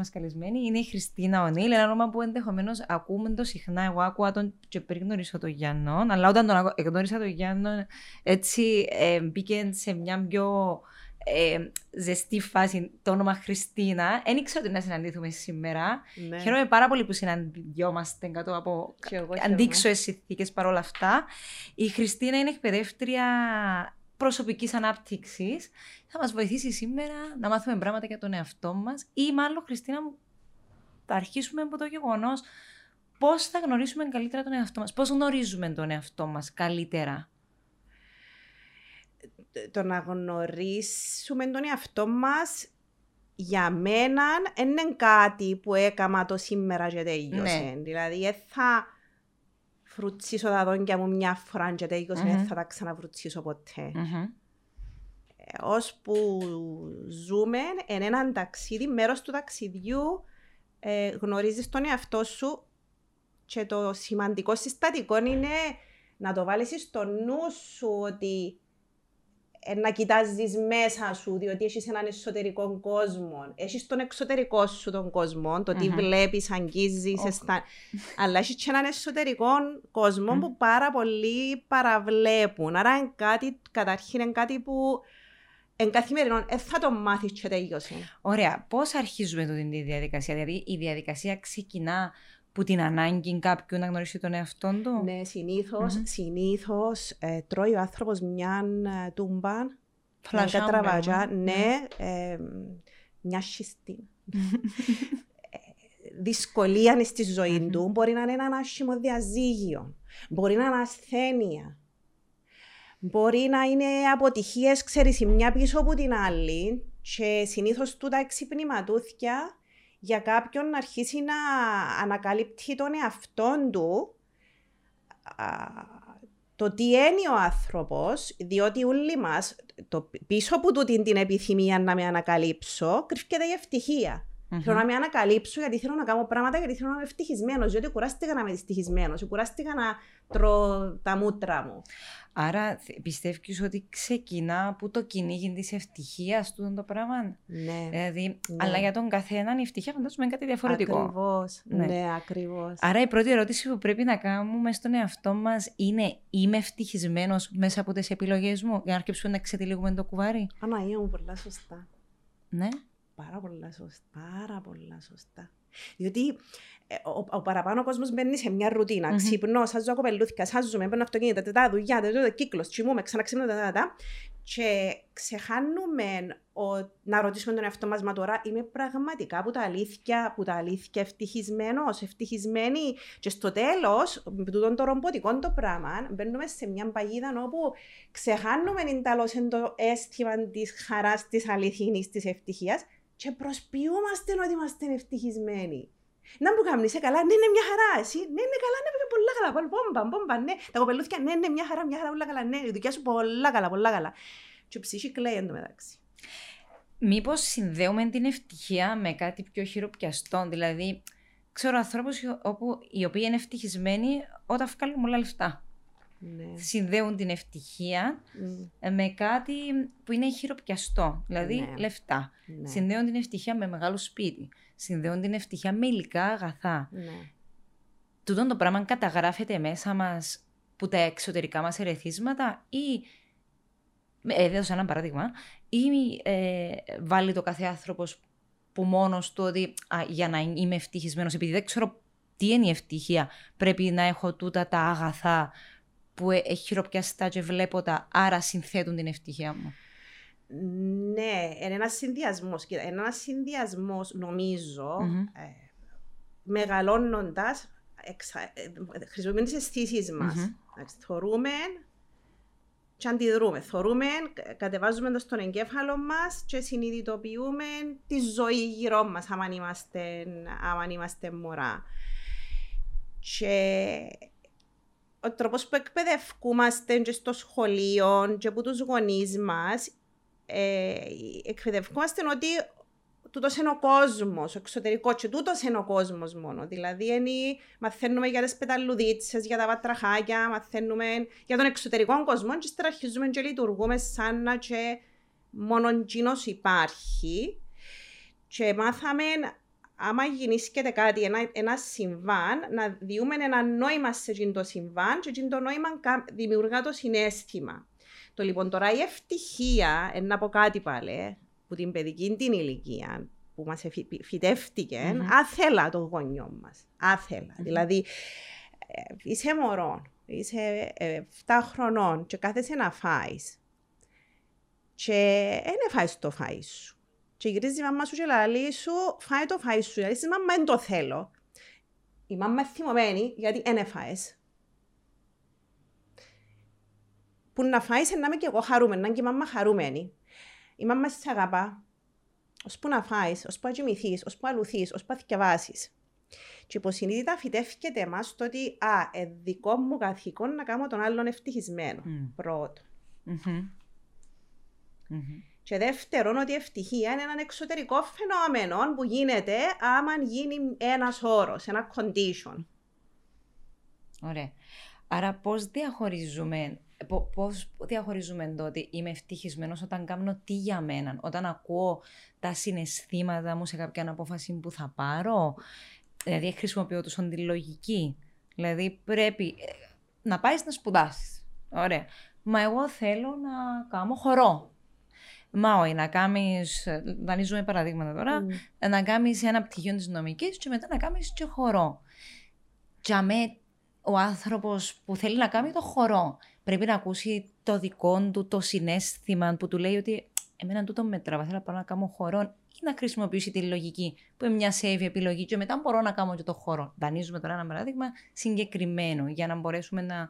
μας καλεσμένη είναι η Χριστίνα Ονίλ. Ένα όνομα που ενδεχομένως ακούμε το συχνά. Εγώ άκουγα τον και πριν γνωρίσω τον Γιάννο. Αλλά όταν τον γνώρισα τον Γιάννο, έτσι ε, μπήκε σε μια πιο ε, ζεστή φάση το όνομα Χριστίνα. Δεν ήξερα ότι να συναντηθούμε σήμερα. Ναι. Χαίρομαι πάρα πολύ που συναντιόμαστε κάτω από αντίξωε συνθήκε παρόλα αυτά. Η Χριστίνα είναι εκπαιδεύτρια προσωπικής ανάπτυξης. Θα μας βοηθήσει σήμερα να μάθουμε πράγματα για τον εαυτό μας ή μάλλον, Χριστίνα μου, θα αρχίσουμε από το γεγονός πώς θα γνωρίσουμε καλύτερα τον εαυτό μας. Πώς γνωρίζουμε τον εαυτό μας καλύτερα το να γνωρίσουμε τον εαυτό μας για μένα είναι κάτι που έκανα το σήμερα και τέλειωσε. Ναι. Δηλαδή, θα φρουτσίσω τα δόντια μου μια φορά και τέλειωσε, mm-hmm. θα τα ξαναφρουτσίσω ποτέ. Mm-hmm. Ώσπου ζούμε, είναι ένα ταξίδι, μέρος του ταξιδιού, ε, γνωρίζεις τον εαυτό σου και το σημαντικό συστατικό είναι να το βάλεις στο νου σου ότι ε, να κοιτάζεις μέσα σου, διότι έχεις έναν εσωτερικό κόσμο. Έχεις τον εξωτερικό σου τον κόσμο, το τι mm-hmm. βλέπεις, αγγίζεις, oh. αισθάνεσαι. Αλλά έχεις και έναν εσωτερικό κόσμο mm. που πάρα πολλοί παραβλέπουν. Άρα είναι κάτι, καταρχήν είναι κάτι που εν καθημερινό ε, θα το μάθεις και τελειώσει. Ωραία. Πώς αρχίζουμε την διαδικασία, Δηλαδή η διαδικασία ξεκινά που την ανάγκη κάποιου να γνωρίσει τον εαυτό του; Ναι, συνήθως mm-hmm. συνήθως, ε, τρώει ο άνθρωπος μια ε, τούμπα. Φλασιά. τραβάτζα, ναι, ναι. Ε, μια σχιστή. Ε, δυσκολία στη ζωή του. Μπορεί να είναι ένα άσχημο διαζύγιο. Μπορεί να είναι ασθένεια. Μπορεί να είναι αποτυχίες, ξέρεις, η μια πίσω από την άλλη. Και συνήθως τούτα εξυπνηματούθια για κάποιον να αρχίσει να ανακαλύπτει τον εαυτό του το τι είναι ο άνθρωπος, διότι όλοι μας, πίσω από τούτη την επιθυμία να με ανακαλύψω, κρύφκεται η ευτυχία. Mm-hmm. Θέλω να με ανακαλύψω γιατί θέλω να κάνω πράγματα, γιατί θέλω να είμαι ευτυχισμένος. Διότι κουράστηκα να είμαι ευτυχισμένο, κουράστηκα να τρώω τα μούτρα μου. Άρα πιστεύεις ότι ξεκινά από το κυνήγι της ευτυχίας του το πράγμα. Ναι. Δηλαδή, ναι. Αλλά για τον καθέναν η ευτυχία φαντάζομαι είναι κάτι διαφορετικό. Ακριβώς. Ναι, ναι ακριβώς. Άρα η πρώτη ερώτηση που πρέπει να κάνουμε στον εαυτό μας είναι Είμαι ευτυχισμένος μέσα από τις επιλογές μου, για να αρχίσουμε να ξετυλίγουμε το κουβάρι; Αναία μου, πολλά σωστά. Ναι. Πάρα πολλά σωστά. Πάρα πολλά σωστά. Διότι ε, ο, ο παραπάνω κόσμος μπαίνει σε μια ρουτίνα. Mm-hmm. Ξυπνώ, σάζω κοπελούθηκα, σάζομαι, παίρνω αυτοκίνητα, τα δουλειά, τα κύκλος, τσιμούμε, ξαναξυπνώ, τα, τα, Και ξεχάνουμε ο, να ρωτήσουμε τον εαυτό μας, μα τώρα είμαι πραγματικά που τα αλήθεια, που τα αλήθεια ευτυχισμένος, ευτυχισμένη. Και στο τέλος, με τούτον το ρομποτικό το πράγμα, μπαίνουμε σε μια παγίδα όπου ξεχάνουμε το αίσθημα της χαράς, της αληθινής, της ευτυχίας και προσποιούμαστε ότι είμαστε ευτυχισμένοι. Να μου κάνεις, είσαι καλά, ναι, είναι μια χαρά. Εσύ, ναι, είναι καλά, ναι, πολλά καλά. Πόμπα, πόμπα, ναι. Τα κοπελούθια, ναι, ναι, μια χαρά, μια χαρά, πολλά καλά. Ναι, η δικιά σου πολλά καλά, πολλά καλά. Και ο ψυχής κλαίει εντωμεταξύ. Μήπως συνδέουμε την ευτυχία με κάτι πιο χειροπιαστό, δηλαδή ξέρω ανθρώπους οι οποίοι είναι ευτυχισμένοι όταν βγάλουν πολλά λεφτά ναι. συνδέουν την ευτυχία mm. με κάτι που είναι χειροπιαστό, δηλαδή ναι. λεφτά. Ναι. Συνδέουν την ευτυχία με μεγάλο σπίτι. Συνδέουν την ευτυχία με υλικά αγαθά. Ναι. Τούτο το πράγμα καταγράφεται μέσα μας που τα εξωτερικά μας ερεθίσματα ή ε, έδωσα ένα παράδειγμα ή ε, βάλει το κάθε άνθρωπος που μόνος του ότι για να είμαι ευτυχισμένος επειδή δεν ξέρω τι είναι η ευτυχία πρέπει να έχω τούτα τα αγαθά που έχει χειροπιαστά και βλέπω τα, άρα συνθέτουν την ευτυχία μου. Ναι, είναι ένας συνδυασμός. Είναι ένας συνδυασμός, νομίζω, mm-hmm. ε, μεγαλώνοντας, ε, χρησιμοποιούμε τις αισθήσεις μας. Mm-hmm. Θορούμε και αντιδρούμε. Θορούμε, κατεβάζουμε το στον εγκέφαλο μας και συνειδητοποιούμε τη ζωή γύρω μας, άμα είμαστε, είμαστε μωρά. Και ο τρόπος που εκπαιδευκούμαστε και στο σχολείο και από τους γονείς μας, ε, εκπαιδευκούμαστε ότι τούτος είναι ο κόσμος, ο εξωτερικός, και τούτος είναι ο κόσμος μόνο. Δηλαδή, είναι, μαθαίνουμε για τι πεταλουδίτσε, για τα βατραχάκια, μαθαίνουμε για τον εξωτερικό κόσμο, και τώρα αρχίζουμε και λειτουργούμε σαν να και μόνο υπάρχει. Και μάθαμε άμα γεννήσκεται κάτι, ένα, ένα συμβάν, να διούμε ένα νόημα σε εκείνο το συμβάν και εκείνο το νόημα δημιουργά το συνέστημα. Το λοιπόν τώρα η ευτυχία, να πω κάτι πάλι, που την παιδική την ηλικία, που μας φυτεύτηκε, mm-hmm. άθελα το γονιό μας. Άθελα. Mm-hmm. Δηλαδή, ε, είσαι μωρό, είσαι 7 ε, χρονών και κάθεσαι να φάεις και δεν φάεις το φάι σου. Και γυρίζει η μαμά σου και λέει σου, φάει το φάι σου. Γιατί μαμά δεν το θέλω. Η μαμά θυμωμένη γιατί δεν έφαες. Που να φάεις να είμαι και εγώ χαρούμενη, να είναι και η μαμά χαρούμενη. Η μαμά σε αγαπά. Ώσπου να φάεις, ώσπου να κοιμηθείς, ώσπου να λουθείς, ώσπου να θυκευάσεις. Και υποσυνείδητα φυτεύκεται εμάς το ότι α, ε, δικό μου καθήκον να κάνω τον άλλον ευτυχισμένο. Mm. Πρώτο. Mm-hmm. Mm-hmm. Και δεύτερον, ότι η ευτυχία είναι ένα εξωτερικό φαινόμενο που γίνεται άμα γίνει ένας όρος, ένα condition. Ωραία. Άρα πώς διαχωρίζουμε Πώς διαχωρίζουμε το ότι είμαι ευτυχισμένος όταν κάνω τι για μένα, όταν ακούω τα συναισθήματα μου σε κάποια απόφαση που θα πάρω; Δηλαδή, χρησιμοποιώ τους τη λογική. Δηλαδή, πρέπει ε, να πάεις να σπουδάσεις. Ωραία. Μα εγώ θέλω να κάνω χορό. Μα όχι, να κάνεις. Δανείζουμε παραδείγματα τώρα. Mm. Να κάνεις ένα πτυχίο της νομικής και μετά να κάνεις και χορό. Για με ο άνθρωπος που θέλει να κάνει το χορό πρέπει να ακούσει το δικό του το συνέστημα που του λέει ότι εμένα τούτο με τραβά, θέλω να να κάνω χορό ή να χρησιμοποιήσει τη λογική που είναι μια safe επιλογή και μετά μπορώ να κάνω και το χώρο. Δανείζουμε τώρα ένα παράδειγμα συγκεκριμένο για να μπορέσουμε να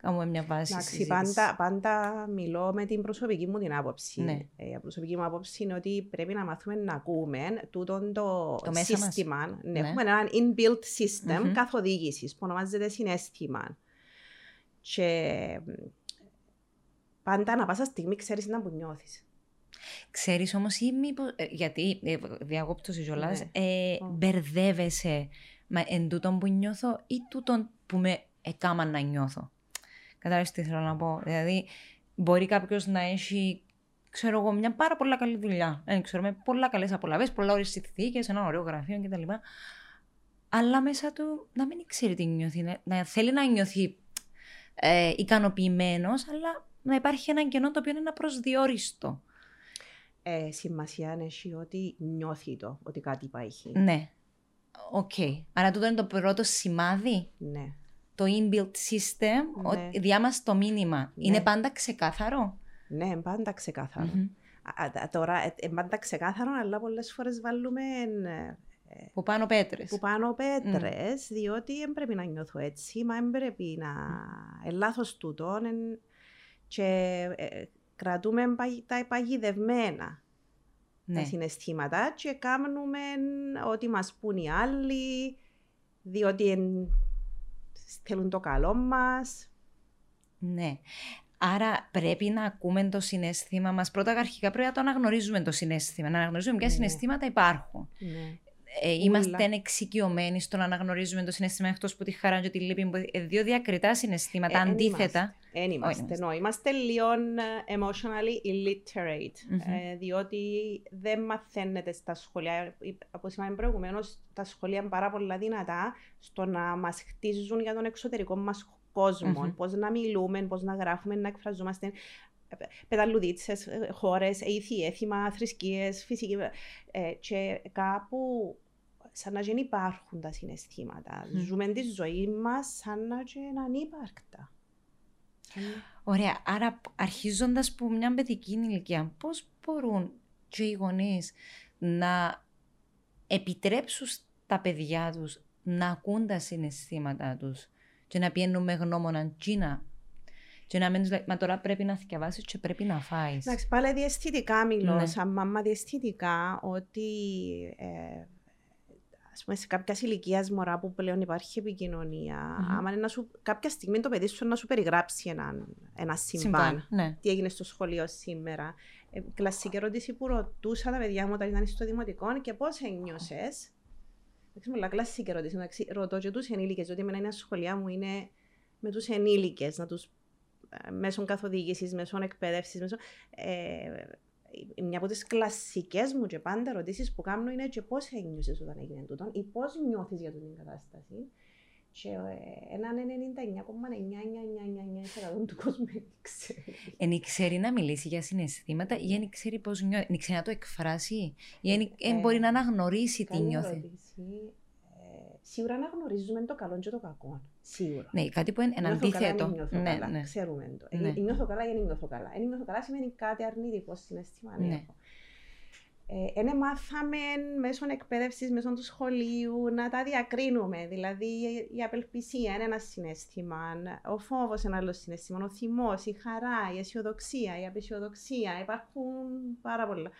κάνουμε μια βάση Εντάξει, πάντα, πάντα μιλώ με την προσωπική μου την άποψη. Ναι. Ε, η προσωπική μου άποψη είναι ότι πρέπει να μάθουμε να ακούμε τούτο το, το σύστημα. Ναι, ναι. Έχουμε ένα inbuilt system mm-hmm. καθοδήγησης που ονομάζεται συνέστημα. Και πάντα να πάσα στιγμή ξέρεις να που νιώθεις. Ξέρεις όμως, ή μήπως. Ε, γιατί ε, διακόπτω η ζωλά, ναι. ε, μπερδεύεσαι με εν τούτον που νιώθω ή τούτον που με έκαμα να νιώθω; Κατάλαβε τι θέλω να πω. Δηλαδή, μπορεί κάποιος να έχει ξέρω εγώ, μια πάρα πολύ καλή δουλειά. Ε, ξέρω, με πολλά καλές απολαυέ, πολλά ωραίες συνθήκες, ένα ωραίο γραφείο κτλ. Αλλά μέσα του να μην ξέρει τι νιώθει. Να, να θέλει να νιώθει ε, ικανοποιημένος, αλλά να υπάρχει ένα κενό το οποίο είναι προσδιορίστο. Ε, σημασία έχει ότι νιώθει το, ότι κάτι υπάρχει. Ναι. Ok. Okay. Άρα τούτο είναι το πρώτο σημάδι; Ναι το inbuilt system, ναι. ότι διά μας το μήνυμα. Ναι. Είναι πάντα ξεκάθαρο; Ναι, πάντα ξεκάθαρο. Mm-hmm. Α, τώρα, ε, ε, πάντα ξεκάθαρο, αλλά πολλές φορές βάλουμε... Ε, που πάνω πέτρες. Πουπάνω πέτρες, mm. διότι δεν πρέπει να νιώθω έτσι, μα δεν πρέπει να... Mm. Ε, λάθος τούτο, εν, και ε, κρατούμε τα παγιδευμένα ναι. τα συναισθήματα και κάνουμε ό,τι μας πούν οι άλλοι, διότι θέλουν το καλό μας. Ναι. Άρα πρέπει να ακούμε το συνέστημα μας. Πρώτα αρχικά πρέπει να το αναγνωρίζουμε το συνέστημα. Να αναγνωρίζουμε ποια ναι. συναισθήματα υπάρχουν. Ναι. Ε, είμαστε εξοικειωμένοι στο να αναγνωρίζουμε το συνέστημα εκτός που τη χαρά και τη λύπη. Ε, δύο διακριτά συναισθήματα, ε, αντίθετα. Δεν είμαστε. είμαστε. No, είμαστε λίγο ε, emotionally illiterate. Mm-hmm. Ε, διότι δεν μαθαίνετε στα σχολεία. Όπως είπαμε προηγουμένως, τα σχολεία είναι πάρα πολύ δυνατά στο να μας χτίζουν για τον εξωτερικό μας κόσμο. Mm-hmm. Πώς να μιλούμε, πώς να γράφουμε, να εκφραζόμαστε πεταλουδίτσε, χώρες, ήθη, έθιμα, θρησκείες, φυσική. Ε, και κάπου σαν να δεν υπάρχουν τα συναισθήματα. Mm. Ζούμε τη ζωή μας σαν να είναι ανύπαρκτα. Ωραία. Άρα, αρχίζοντας από μια παιδική ηλικία, πώς μπορούν και οι γονείς να επιτρέψουν στα παιδιά τους να ακούν τα συναισθήματά τους και να πιένουν με γνώμονα τσίνα και να μην λέει, μα τώρα πρέπει να θυκευάσεις και πρέπει να φάεις. Εντάξει, πάλι διαισθητικά μιλώ, ναι. σαν μαμά διαισθητικά, ότι ε, ας πούμε, σε κάποια ηλικίας μωρά που πλέον υπάρχει επικοινωνία, mm-hmm. άμα είναι να σου, κάποια στιγμή το παιδί σου να σου περιγράψει ένα, ένα συμβάν. Ναι. Τι έγινε στο σχολείο σήμερα. Ε, κλασική ερώτηση που ρωτούσα τα παιδιά μου όταν ήταν στο δημοτικό και πώς ένιωσες. Εντάξει, πολλά κλασική ερώτηση. Εντάξει, ρωτώ και τους ενήλικες, ότι με ένα σχολεία μου είναι με τους ενήλικες, να τους ε, μέσω καθοδήγησης, μέσω εκπαίδευσης. Μέσω, ε, μια από τις κλασικές μου και πάντα ερωτήσεις που κάνω είναι και πώς ένιωσες όταν έγινε τούτο ή πώς νιώθεις για την κατάσταση. Και ε, έναν 99,999% του κόσμου δεν ξέρει. Εν ξέρει να μιλήσει για συναισθήματα ή δεν ξέρει πώς νιώθει. Δεν ξέρει να το εκφράσει ή δεν μπορεί να αναγνωρίσει τι νιώθει; Σίγουρα να γνωρίζουμε το καλό και το κακό. Σίγουρα. Ναι, κάτι που είναι αντίθετο. Νιώθω ναι, καλά, ναι. Ξέρουμε το. Ναι. Ε, νιώθω καλά ή δεν νιώθω καλά. Ε, νιώθω καλά σημαίνει κάτι αρνητικό συναισθήμα. Ναι. Έχω. Ε, ναι, μάθαμε μέσω εκπαίδευσης, μέσω του σχολείου να τα διακρίνουμε. Δηλαδή, η απελπισία είναι ένα συνέστημα, ο φόβος είναι ένα άλλο συνέστημα, ο θυμός, η χαρά, η αισιοδοξία, η απεσιοδοξία. Υπάρχουν πάρα πολλά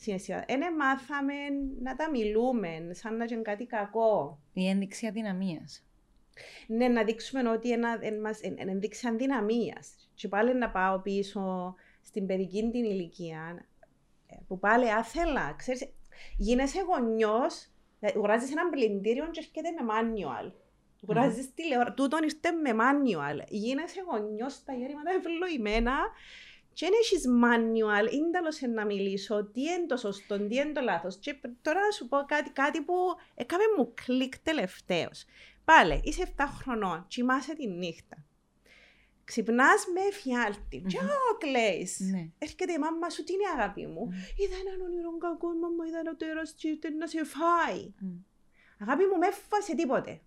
συναισθήματα. Είναι μάθαμε να τα μιλούμε, σαν να είναι κάτι κακό. Η ένδειξη αδυναμίας. Ναι, να δείξουμε ότι είναι ένδειξη αδυναμίας. Και πάλι να πάω πίσω στην παιδική την ηλικία, ε, που πάλι άθελα, ξέρεις, γίνεσαι γονιός, αγοράζεις ένα πλυντήριο και έρχεται με manual. Αγοράζεις mm. τηλεόραση, τούτον ήρθε με manual. Γίνεσαι γονιός, τα γέρηματα ευλογημένα και δεν έχεις manual, είναι τέλος να μιλήσω, τι είναι το σωστό, τι είναι το λάθος. Και τώρα να σου πω κάτι, κάτι που έκαμε μου κλικ τελευταίος. Πάλε, είσαι 7 χρονών, κοιμάσαι τη νύχτα. Ξυπνάς με εφιάλτη. Mm-hmm. Και κλαίει. Ναι. Έρχεται η μάμα σου, τι είναι αγάπη μου; Mm. Είδα έναν όνειρο κακό, μαμά, είδα ένα τεράστιο να σε φάει. Mm. Αγάπη μου, με φάσε τίποτε.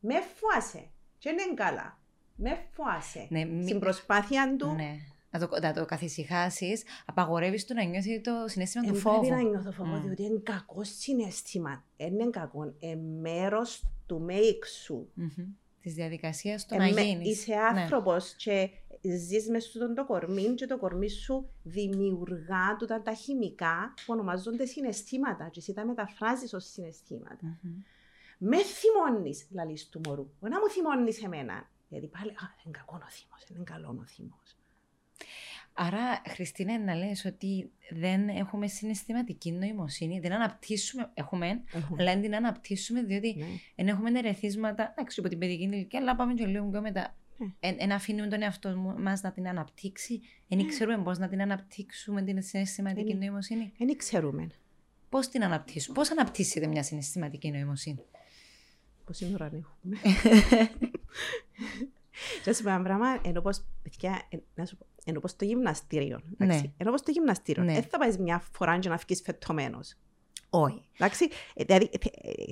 Με φάσε. Και είναι καλά. Με φάσε. Ναι, Στην προσπάθεια του. Ναι. Να το, να το καθησυχάσεις, απαγορεύεις του να νιώθει το συνέστημα του φόβου. Δεν πρέπει να νιώθω φόβο, mm. διότι είναι κακό συνέστημα. Είναι κακό. Είναι μέρος του make σου. Mm-hmm της διαδικασίας του ε, να γίνεις. Είσαι άνθρωπος ναι. και ζεις μες στον το κορμί και το κορμί σου δημιουργά τούτα τα χημικά που ονομαζόνται συναισθήματα. Και εσύ τα μεταφράζεις ως συναισθήματα. Mm-hmm. Με θυμώνεις, λαλή του μωρού. Να μου θυμώνεις εμένα. Γιατί πάλι, α, είναι κακό ο θύμος, είναι καλό ο θύμος. Άρα, Χριστίνα, να λες ότι δεν έχουμε συναισθηματική νοημοσύνη, δεν αναπτύσσουμε, έχουμε, έχουμε. αλλά δεν την αναπτύσσουμε διότι ναι. δεν έχουμε ερεθίσματα, εντάξει, από την παιδική ηλικία, αλλά πάμε και λίγο πιο μετά. Ναι. Εν, αφήνουμε τον εαυτό μας να την αναπτύξει, δεν ναι. ξέρουμε πώς να την αναπτύξουμε την συναισθηματική νοημοσύνη. Δεν ξέρουμε. Πώς την αναπτύσσουμε, πώς αναπτύσσεται μια συναισθηματική νοημοσύνη; Πόση ώρα έχουμε; Θα σου πω ένα πράγμα, ενώ πως, παιδιά, να σου πω, ενώ πως το γυμναστήριο. Ναι. Ενώ πως το γυμναστήριο. Δεν ναι. θα πάεις μια φορά και να φύγεις φετωμένος. Όχι. Εντάξει, ε, δηλαδή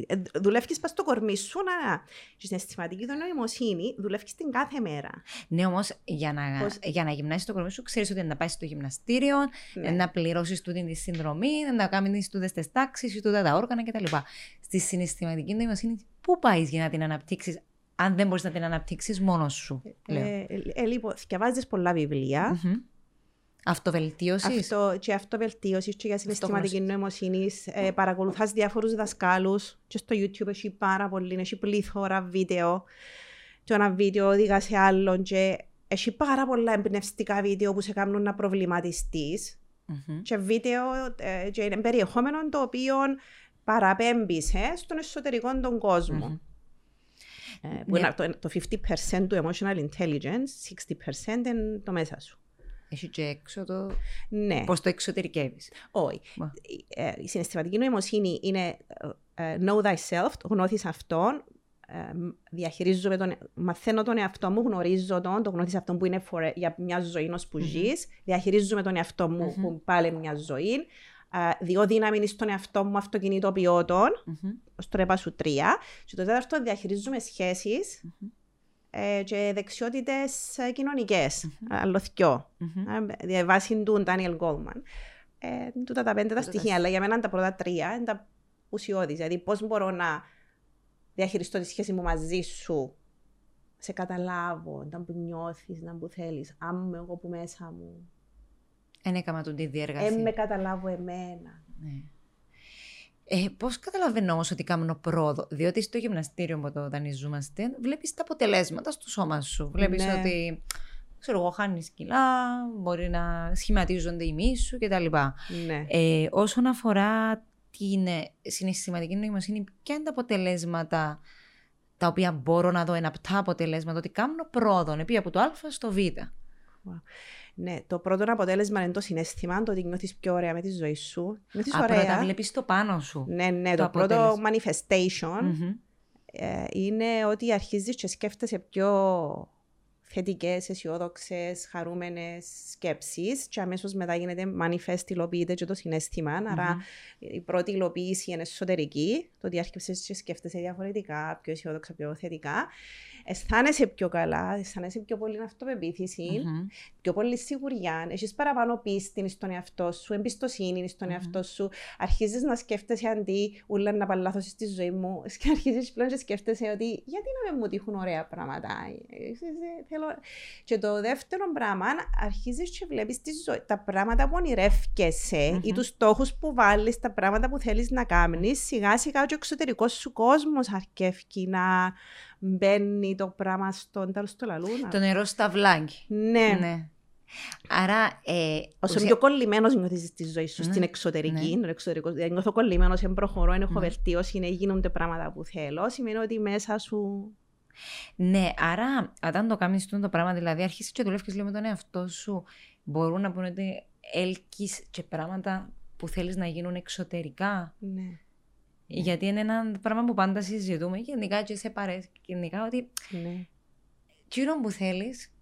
ε, ε, δουλεύει πας στο κορμί σου να. Στην αισθηματική του νοημοσύνη δουλεύει την κάθε μέρα. Ναι, όμως για να, Πώς... για να γυμνάσεις το κορμί σου, ξέρεις ότι να πάεις στο γυμναστήριο, ναι. να πληρώσεις τούτη τη συνδρομή, να κάνεις τούτες τις τάξεις, τούτα τα όργανα κτλ. Στη συναισθηματική νοημοσύνη, πού πάεις για να την αναπτύξεις, αν δεν μπορείς να την αναπτύξεις μόνος σου. Ε, ε, ε, λοιπόν, διαβάζει πολλά βιβλία. Mm-hmm. Αυτοβελτίωσης. Αυτό, και αυτοβελτίωσης και για συναισθηματική νοημοσύνης. Ε, Παρακολουθάς διάφορους δασκάλους. Και στο YouTube έχει πάρα πολύ, έχει πλήθωρα βίντεο. Το ένα βίντεο οδηγά σε άλλον. Και έχει πάρα πολλά εμπνευστικά βίντεο που σε κάνουν να προβληματιστείς. Mm-hmm. Και βίντεο ε, και είναι περιεχόμενο το οποίο παραπέμπει ε, στον εσωτερικό τον κόσμο. Mm-hmm. Ε, που είναι το, το 50% του emotional intelligence, 60% είναι το μέσα σου. Έχει και έξω το... Ναι. Πώς το εξωτερικεύεις. Όχι. Ε, η συναισθηματική νοημοσύνη είναι ε, know thyself, γνώθεις αυτόν, διαχειρίζομαι τον, μαθαίνω τον εαυτό μου, γνωρίζω τον, το γνώθεις αυτόν που είναι for, για μια ζωή ως που mm-hmm. ζεις, διαχειρίζομαι τον εαυτό μου mm-hmm. που πάλι μια ζωή, δύο δύναμη στον εαυτό μου αυτοκινητοποιώτων, mm-hmm. στο ρεπά σου τρία. Και το τέταρτο διαχειρίζουμε σχέσεις mm-hmm. ε, και δεξιότητες κοινωνικές. Mm-hmm. Αλλοθκιό. Mm-hmm. Βάσει του Ντάνιελ Γκόλμαν. Ε, τούτα τα πέντε τα στοιχεία, αλλά για μένα τα πρώτα τρία είναι τα ουσιώδη. Δηλαδή, πώς μπορώ να διαχειριστώ τη σχέση μου μαζί σου, σε καταλάβω, να που νιώθεις, να που θέλεις, αν είμαι εγώ που μέσα μου, δεν έκανα τον τη διεργασία. Δεν με καταλάβω εμένα. Ναι. Ε, Πώς καταλαβαίνω όμως ότι κάνω πρόοδο, Διότι στο γυμναστήριο που το δανειζόμαστε, βλέπεις τα αποτελέσματα στο σώμα σου. Βλέπεις ναι. ότι ξέρω εγώ, χάνεις κιλά, μπορεί να σχηματίζονται οι μυς σου κτλ. Ναι. Ε, όσον αφορά την συναισθηματική νοημοσύνη, ποια είναι τα αποτελέσματα τα οποία μπορώ να δω, εναπτά αποτελέσματα, ότι κάνω πρόοδο, επί από το Α στο Β; Ναι, το πρώτο αποτέλεσμα είναι το συνέστημα, το ότι νιώθεις πιο ωραία με τη ζωή σου. Νιώθεις Α, ωραία. πρώτα βλέπεις το πάνω σου. Ναι, ναι, το, το πρώτο αποτέλεσμα. manifestation Μμμ. ε, είναι ότι αρχίζεις και σκέφτεσαι πιο θετικές, αισιόδοξες, χαρούμενες σκέψεις και αμέσως μετά γίνεται manifest, υλοποιείται και το συνέστημα. Άρα η πρώτη υλοποίηση είναι εσωτερική, το ότι άρχισες και σκέφτεσαι διαφορετικά, πιο αισιόδοξα, πιο θετικά. Αισθάνεσαι πιο καλά, αισθάνεσαι πιο πολύ αυτοπεποίθηση, Μμμ. πιο πολύ σιγουριά, έχεις παραπάνω πίστη στον εαυτό σου, εμπιστοσύνη στον Μμμ. εαυτό σου. Αρχίζεις να σκέφτεσαι αντί ούλα να παλάθω στη ζωή μου και αρχίζεις πλέον και σκέφτεσαι ότι γιατί να μην μου τύχουν ωραία πράγματα. Ε, ε, ε, θέλω... Και το δεύτερο πράγμα, αρχίζεις και βλέπεις τη ζωή, τα πράγματα που ονειρεύκεσαι Μμμ. ή τους στόχους που βάλεις, τα πράγματα που θέλεις να κάνεις, σιγά σιγά και ο εξωτερικός σου κόσμος αρκεύει να μπαίνει το πράγμα στον τέλος του λαλούνα. Το νερό στα βλάκι. Ναι. Ναι. Άρα, ε, Όσο ουσια- πιο κολλημένος νιώθεις στη ζωή σου, Ναι, στην εξωτερική, ναι. το εξωτερικό, δηλαδή νιώθω κολλημένος, δεν προχωρώ, δεν έχω Ναι. βελτίωση, ναι, γίνονται πράγματα που θέλω, σημαίνει ότι μέσα σου. Ναι, άρα όταν το κάνεις το πράγμα, δηλαδή αρχίσεις και δουλεύεις λίγο με τον εαυτό σου, μπορούν να πούνε ότι έλκεις και πράγματα που θέλεις να γίνουν εξωτερικά; Ναι. Γιατί είναι ένα πράγμα που πάντα συζητούμε γενικά και σε παρέες γενικά ότι ναι. τσίνο που θέλεις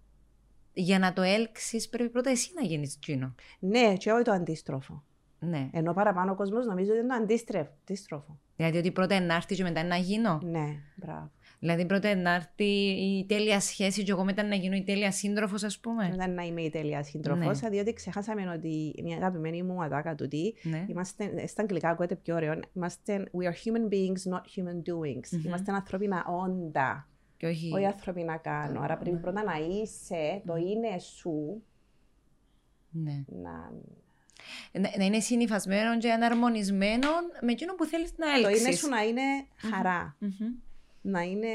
για να το έλξεις πρέπει πρώτα εσύ να γίνεις τσίνο. Ναι, και όχι το αντίστροφο. Ναι. Ενώ παραπάνω ο κόσμος νομίζω ότι είναι το αντίστρεφ- αντίστροφο. Δηλαδή ότι πρώτα να έρθει και μετά να γίνω. Ναι, μπράβο. Δηλαδή πρώτα να έρθει η τέλεια σχέση και εγώ μετά να γίνω η τέλεια σύντροφος ας πούμε. Μετά να είμαι η τέλεια σύντροφος, Ναι. διότι ξεχάσαμε ότι μια αγαπημένη μου ατάκα τούτη. Ναι. Είμαστε, στα αγγλικά ακούγεται πιο ωραίο. Είμαστε, we are human beings, not human doings. Μμμ. Είμαστε ανθρώπινα όντα. Και όχι... όχι ανθρώπινα κάνω. Άρα πρέπει Ναι. πρώτα να είσαι το είναι σου Ναι. να. Να, να είναι συνυφασμένο και αναρμονισμένο με εκείνο που θέλεις να Το έλξεις. είναι σου να είναι χαρά. Μμμ. Να είναι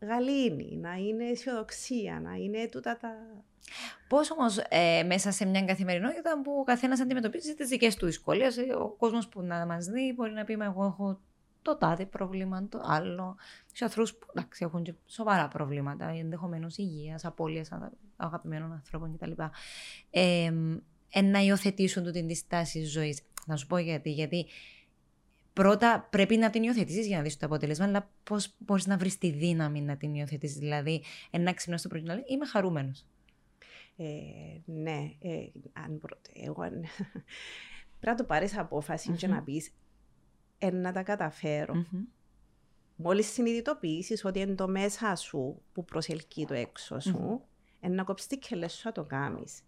γαλήνη, να είναι αισιοδοξία, να είναι τούτα τα. Πώς όμως ε, μέσα σε μια καθημερινότητα που ο καθένας αντιμετωπίζει τις δικές του δυσκολίες, ο κόσμος που να μας δει μπορεί να πει: Μα εγώ έχω το τάδε πρόβλημα, το άλλο. Σε ανθρώπου που εντάξει, έχουν και σοβαρά προβλήματα, ενδεχομένως υγείας, απώλειας αγαπημένων ανθρώπων κτλ. Ε, ε, να υιοθετήσουν τούτη τη στάση ζωής. Να σου πω γιατί. Γιατί πρώτα πρέπει να την υιοθετήσεις για να δεις το αποτέλεσμα, αλλά πώς μπορείς να βρεις τη δύναμη να την υιοθετήσεις. Δηλαδή, ένα ξυπνά στο πρωί να λέει: Είμαι χαρούμενος. Ε, ναι, ε, αν προ... εγώ αν- πρέπει να το πάρεις απόφαση και Μμμ. να πεις ε, να τα καταφέρω. Μμμ. Μόλις συνειδητοποιήσεις ότι είναι το μέσα σου που προσελκύει το έξω σου, Μμμ. ε, να κόψεις τις κελές σου να το κάνεις.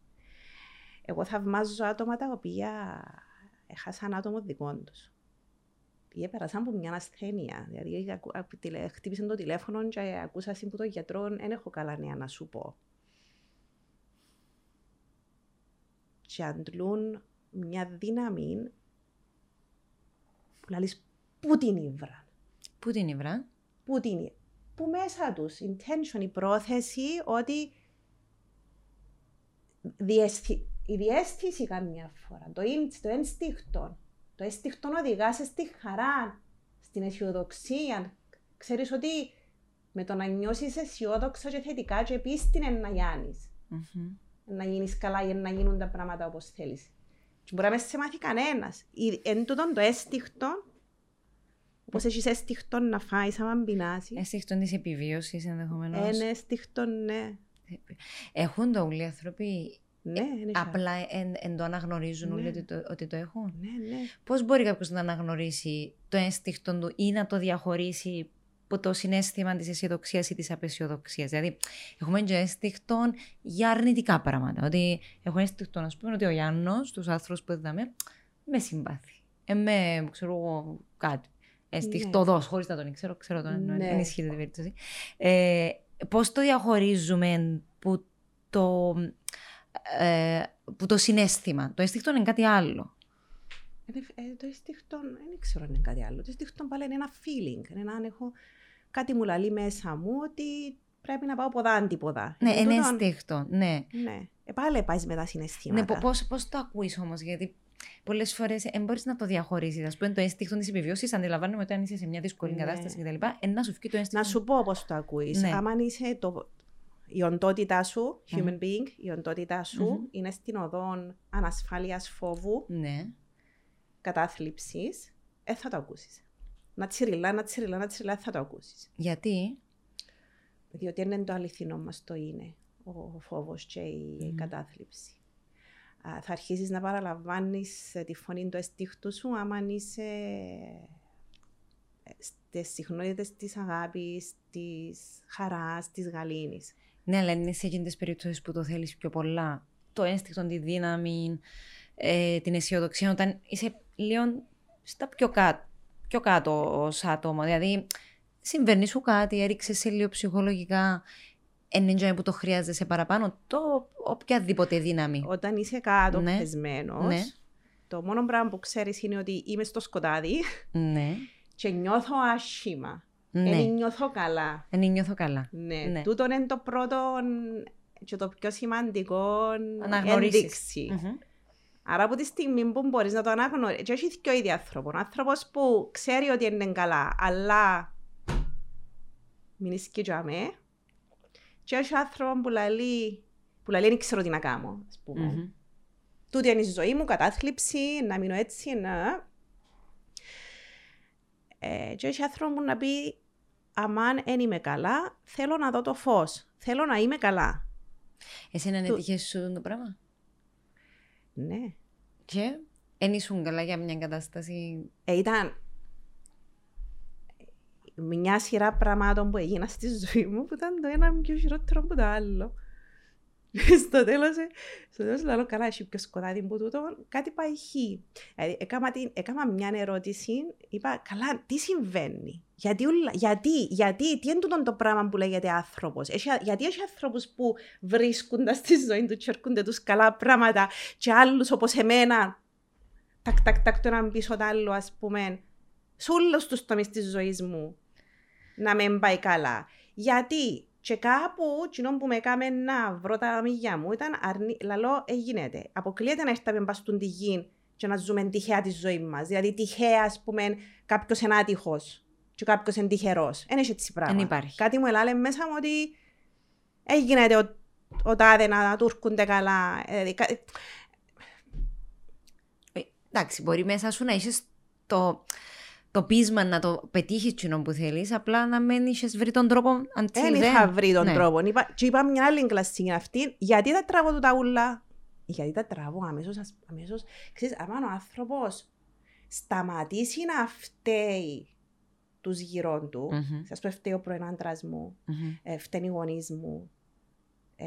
Εγώ θαυμάζω άτομα τα οποία έχασαν άτομο δικό τους. Ή έπερασαν από μια ασθένεια. Δηλαδή, ακου- ακου- τηλε- χτύπησε το τηλέφωνο και ακούσα από τον γιατρό, δεν έχω καλά νέα να σου πω. Και αντλούν μια δύναμη που λαλείς πού την ήβρα. Πού την ήβρα. Πού την ή- Που μέσα τους, intention, η πρόθεση ότι διαισθη... η διέστηση καμιά φορά, το, ίν- το ένστικτο, το ένστικτο οδηγάς σε στη χαρά, στην αισιοδοξία. Ξέρεις ότι με το να νιώσεις αισιόδοξα και θετικά και πίστη είναι να γιάνεις. Μμμ. Να γίνεις καλά ή να γίνουν τα πράγματα όπως θέλεις. Και μπορεί να μην σε μάθει κανένας. Ή- Εν τούτον το ένστικτο, όπως έχεις ένστικτο να φάεις άμα πεινάσεις, Αίσθηκτον της επιβίωσης ενδεχομένως. είναι ένστικτο, ναι. Έχουν το όλοι οι άνθρωποι. Ναι, είναι Απλά εν, εν το αναγνωρίζουν όλοι Ναι. ότι το, ότι το έχουν. Ναι, ναι. Πώς μπορεί κάποιος να αναγνωρίσει το ένστικτο του ή να το διαχωρίσει από το συνέστημα της αισιοδοξίας ή της απεσιοδοξίας; Δηλαδή, έχουμε και ένστικτο για αρνητικά πράγματα. Ότι έχω ένστικτο, να πούμε, ότι ο Γιάννος, τους άνθρωπους που είδαμε, με συμπάθει. Ε, με, ξέρω εγώ, κάτι. Ένστικτο χωρίς να τον ξέρω, ξέρω τον Ναι. ναι. ενισχύεται την περίπτωση. Ε, Πώς το διαχωρίζουμε που το, ε, που το συνέστημα. Το ένστικτο είναι κάτι άλλο. Είναι, ε, το ένστικτο, δεν ξέρω αν είναι κάτι άλλο. Το ένστικτο πάλι είναι ένα feeling. Είναι ένα, έχω κάτι μου λαλεί μέσα μου ότι πρέπει να πάω ποδά αντίποδα. Ναι, Ε, είναι τούτον- ένστικτο, ναι. Ναι. Ε, πάλι πάεις με τα Ναι, συναισθήματα. πώς πώς το ακούει όμως, γιατί πολλές φορές δεν μπορείς να το διαχωρίσει. Α πούμε, το ένστικτο της επιβίωσης, αντιλαμβάνομαι ότι αν είσαι σε μια δύσκολη Ναι. κατάσταση κτλ., ε, να σου βγει το ένστικτο. Να σου πω πώς το ακούεις. Ναι. Άμα είσαι το... η οντότητά σου, human being, η οντότητά σου είναι στην οδόν ανασφάλειας φόβου, ναι. κατάθλιψης, δεν θα το ακούσεις. Να τσιριλά, να τσιριλά, να τσιριλά, θα το ακούσεις. Γιατί; Διότι είναι το αληθινό μας το είναι, ο φόβος και η κατάθλιψη. θα αρχίσεις να παραλαμβάνεις τη φωνή του εστίχτου σου άμα είσαι στις συχνότητες της αγάπης, της χαράς, της γαλήνης. Ναι, αλλά είναι σε εκείνες τις περιπτώσεις που το θέλεις πιο πολλά. Το ένστικτο, τη δύναμη, ε, την αισιοδοξία, όταν είσαι λίγο στα πιο κάτω, πιο κάτω ως άτομο. Δηλαδή, συμβαίνει σου κάτι, έριξες σε λίγο ψυχολογικά, είναι που το χρειάζεσαι παραπάνω, το οποιαδήποτε δύναμη. Όταν είσαι κάτω ναι. ναι. το μόνο πράγμα που ξέρεις είναι ότι είμαι στο σκοτάδι. Ναι και νιώθω άσχημα. Ναι. Δεν νιώθω καλά. Δεν νιώθω καλά. Ναι. ναι. Τούτο είναι το πρώτο και το πιο σημαντικό ένδειξη. Mm-hmm. Άρα από τη στιγμή που μπορείς να το αναγνωρίσει, και έχει και ο ίδιο άνθρωπο. Άνθρωπος που ξέρει ότι είναι καλά, αλλά μην ισχύει για με. Και έχει άνθρωπος που λέει, που λέει, δεν ξέρω τι να κάνω, ας πούμε. Mm-hmm. Τούτη είναι η ζωή μου, κατάθλιψη, να μείνω έτσι, να... Ε, και έχει άνθρωπο να πει αμάν δεν είμαι καλά, θέλω να δω το φως, θέλω να είμαι καλά. Εσύ να έτυχε σου το πράγμα; Ναι. Και δεν ήσουν καλά για μια κατάσταση; Ε, ήταν μια σειρά πραγμάτων που έγιναν στη ζωή μου που ήταν το ένα πιο χειρότερο από το άλλο. στο τέλος, στο τέλος λέω καλά, έχει πιο σκοτάδι που τούτο, κάτι πάει χ. Δηλαδή, έκανα, μια ερώτηση, είπα, καλά, τι συμβαίνει; Γιατί, γιατί, γιατί, τι είναι τούτο το πράγμα που λέγεται άνθρωπος; Γιατί έχει ανθρώπου που βρίσκονται στη ζωή του και έρχονται τους καλά πράγματα και άλλους όπως εμένα, τακ, τακ, τακ, το έναν πίσω το άλλο, ας πούμε, σε όλους τους τομείς της ζωής μου, να μην πάει καλά. Γιατί και κάπου, κοινό που με έκαμε να βρω τα μηγιά μου, ήταν αρνη... λαλό, ε, γίνεται. Αποκλείεται να έρθουμε μπας τη γη και να ζούμε τυχαία τη ζωή μας. Δηλαδή, τυχαία, ας πούμε, κάποιος είναι άτυχος και κάποιος είναι τυχερός. Δεν έχει έτσι πράγμα. υπάρχει. Κάτι μου έλεγε μέσα μου ότι έγινε ο, ο τάδε να του έρχονται καλά. Ε, ε, εντάξει, μπορεί μέσα σου να είσαι το το πείσμα να το πετύχεις τσινό που θέλεις, απλά να μην είχες βρει τον τρόπο Δεν είχα βρει τον ναι. τρόπο. Είπα, και είπα μια άλλη κλασική αυτή, γιατί τα τραβώ του τα ούλα; Γιατί τα τραβώ αμέσως. αμέσως ξέρεις, άμα ο άνθρωπος σταματήσει να φταίει τους γύρω του, mm-hmm. α πούμε, φταίει ο πρώην άντρα μου, mm-hmm. ε, φταίνει οι γονείς μου, ε,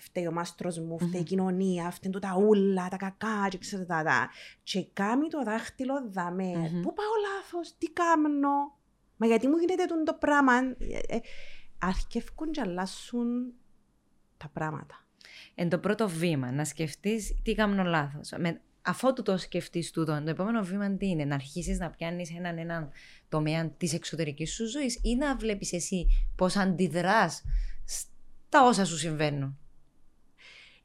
φταίει ο μάστρος μου, φταίει η κοινωνία, φταίνει τα ούλα, τα κακά και ξέρω τα τα. Και κάνει το δάχτυλο δαμέ. Πού πάω λάθος, τι κάνω. Μα γιατί μου γίνεται το πράγμα; Ε, ε, αρκεύκουν και αλλάσουν τα πράγματα. Εν το πρώτο βήμα, να σκεφτείς τι κάνω λάθος. Με, αφού το σκεφτείς τούτο, το επόμενο βήμα τι είναι, να αρχίσεις να πιάνεις έναν, έναν τομέα της εξωτερικής σου ζωής ή να βλέπεις εσύ πώς αντιδράς στα όσα σου συμβαίνουν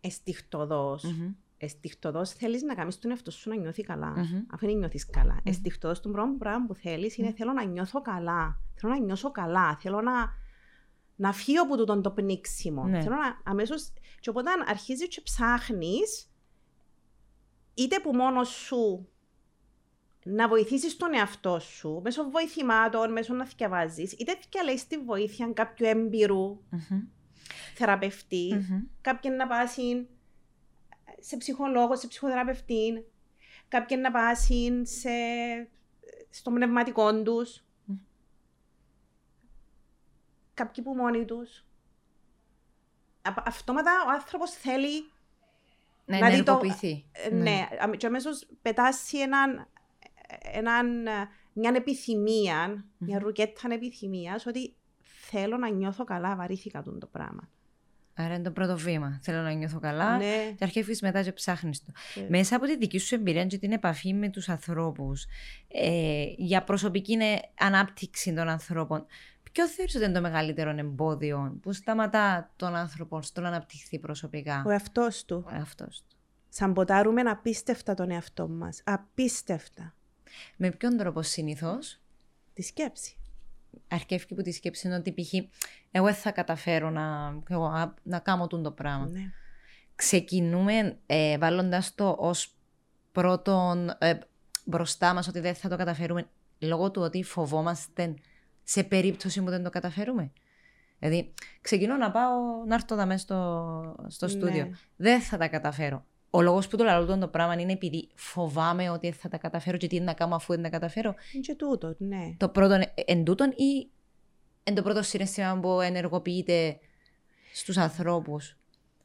εστιχτοδός. Mm-hmm. θέλεις να κάνεις τον εαυτό σου να νιώθει καλά, mm-hmm. αφού δεν νιώθεις καλά. Mm-hmm. Εστιχτοδός το πρώτο πράγμα που θέλεις είναι θέλω να νιώθω καλά, θέλω να νιώσω καλά, θέλω να, να φύγω από τούτο το πνίξιμο. Ναι. Θέλω να αμέσως... Και οπότε αρχίζεις και ψάχνεις είτε που μόνος σου να βοηθήσεις τον εαυτό σου μέσω βοηθημάτων, μέσω να διαβάζει, είτε διαλέγει τη βοήθεια κάποιου έμπειρου θεραπευτή, mm-hmm. κάποιον να πάσει σε ψυχολόγο, σε ψυχοθεραπευτή, κάποιον να πάσει σε, στο πνευματικό τους. Mm. Κάποιοι που μόνοι τους. Αυτόματα ο άνθρωπος θέλει να, να ενεργοποιηθεί. Το... Ναι, ναι. και αμέσω πετάσει έναν, έναν, μια επιθυμία, mm-hmm. μια ρουκέτα επιθυμίας, ότι θέλω να νιώθω καλά, βαρύθηκα τον το πράγμα. Άρα είναι το πρώτο βήμα. Θέλω να νιώθω καλά ναι. και αρχίζεις μετά και ψάχνεις το. Ναι. Μέσα από τη δική σου εμπειρία και την επαφή με τους ανθρώπους, ε, για προσωπική ανάπτυξη των ανθρώπων, ποιο θεωρείς ότι είναι το μεγαλύτερο εμπόδιο που σταματά τον άνθρωπο στο να αναπτυχθεί προσωπικά; Ο εαυτός του. Ο εαυτός του. Σαμποτάρουμε απίστευτα τον εαυτό μας. Απίστευτα. Με ποιον τρόπο συνήθως; Τη σκέψη. Αρκεύει που τη σκέψη είναι ότι π.χ. εγώ δεν θα καταφέρω να, εγώ, να κάνω το πράγμα. Ναι. Ξεκινούμε ε, βάλλοντα το ως πρώτον ε, μπροστά μας ότι δεν θα το καταφέρουμε λόγω του ότι φοβόμαστε σε περίπτωση που δεν το καταφέρουμε. Δηλαδή, ξεκινώ να πάω να έρθω μέσα στο, στο στούντιο. Ναι. Δεν θα τα καταφέρω. Ο λόγος που το λέω το πράγμα είναι επειδή φοβάμαι ότι θα τα καταφέρω και τι είναι να κάνω αφού δεν τα καταφέρω. Και τούτο, ναι. Το πρώτο εν τούτον ή εν το πρώτο συνέστημα που ενεργοποιείται στους ανθρώπους.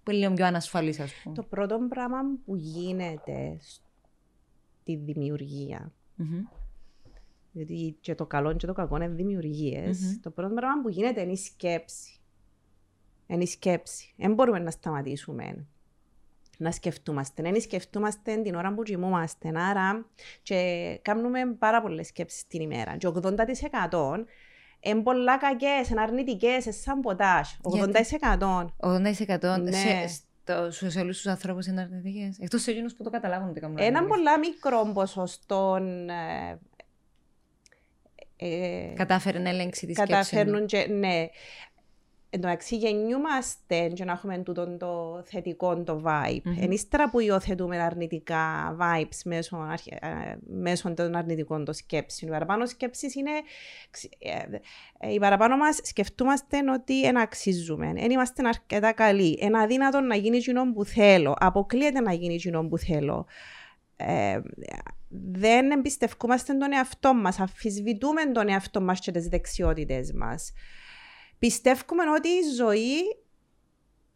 Που είναι λίγο πιο ανασφαλής, ας πούμε. Το πρώτο πράγμα που γίνεται στη δημιουργία. Mm-hmm. Γιατί και το καλό και το κακό είναι δημιουργίες. Mm-hmm. Το πρώτο πράγμα που γίνεται είναι η σκέψη. Είναι η σκέψη. Δεν μπορούμε να σταματήσουμε να σκεφτούμαστε. Δεν σκεφτούμαστε την ώρα που κοιμούμαστε. Άρα, και κάνουμε πάρα πολλές σκέψεις την ημέρα. Και 80% είναι πολλά κακές, είναι αρνητικές, σαν ποτάζ. 80%. 80% ναι. σε, σε, σε όλους τους ανθρώπους είναι αρνητικές. Εκτός σε εκείνους που το καταλάβουν ότι κάνουν. Ένα πολλά μικρό ποσοστό. Ε, ε, Κατάφερε να ελέγξει τη σκέψη. Καταφέρνουν και, ναι. Εν τω μεταξύ γεννιούμαστε και να έχουμε τούτο το θετικό το vibe. Mm-hmm. Εν ύστερα που υιοθετούμε αρνητικά vibes μέσω, ε, μέσω των αρνητικών των σκέψεων. Οι παραπάνω σκέψει είναι... Οι παραπάνω μας σκεφτούμαστε ότι εν αξίζουμε. Εν είμαστε αρκετά καλοί. Εν αδύνατο να γίνει κοινό που θέλω. Αποκλείεται να γίνει κοινό που θέλω. Ε, δεν εμπιστευκούμαστε τον εαυτό μας, αφισβητούμε τον εαυτό μας και τις δεξιότητες μας. Πιστεύουμε ότι η ζωή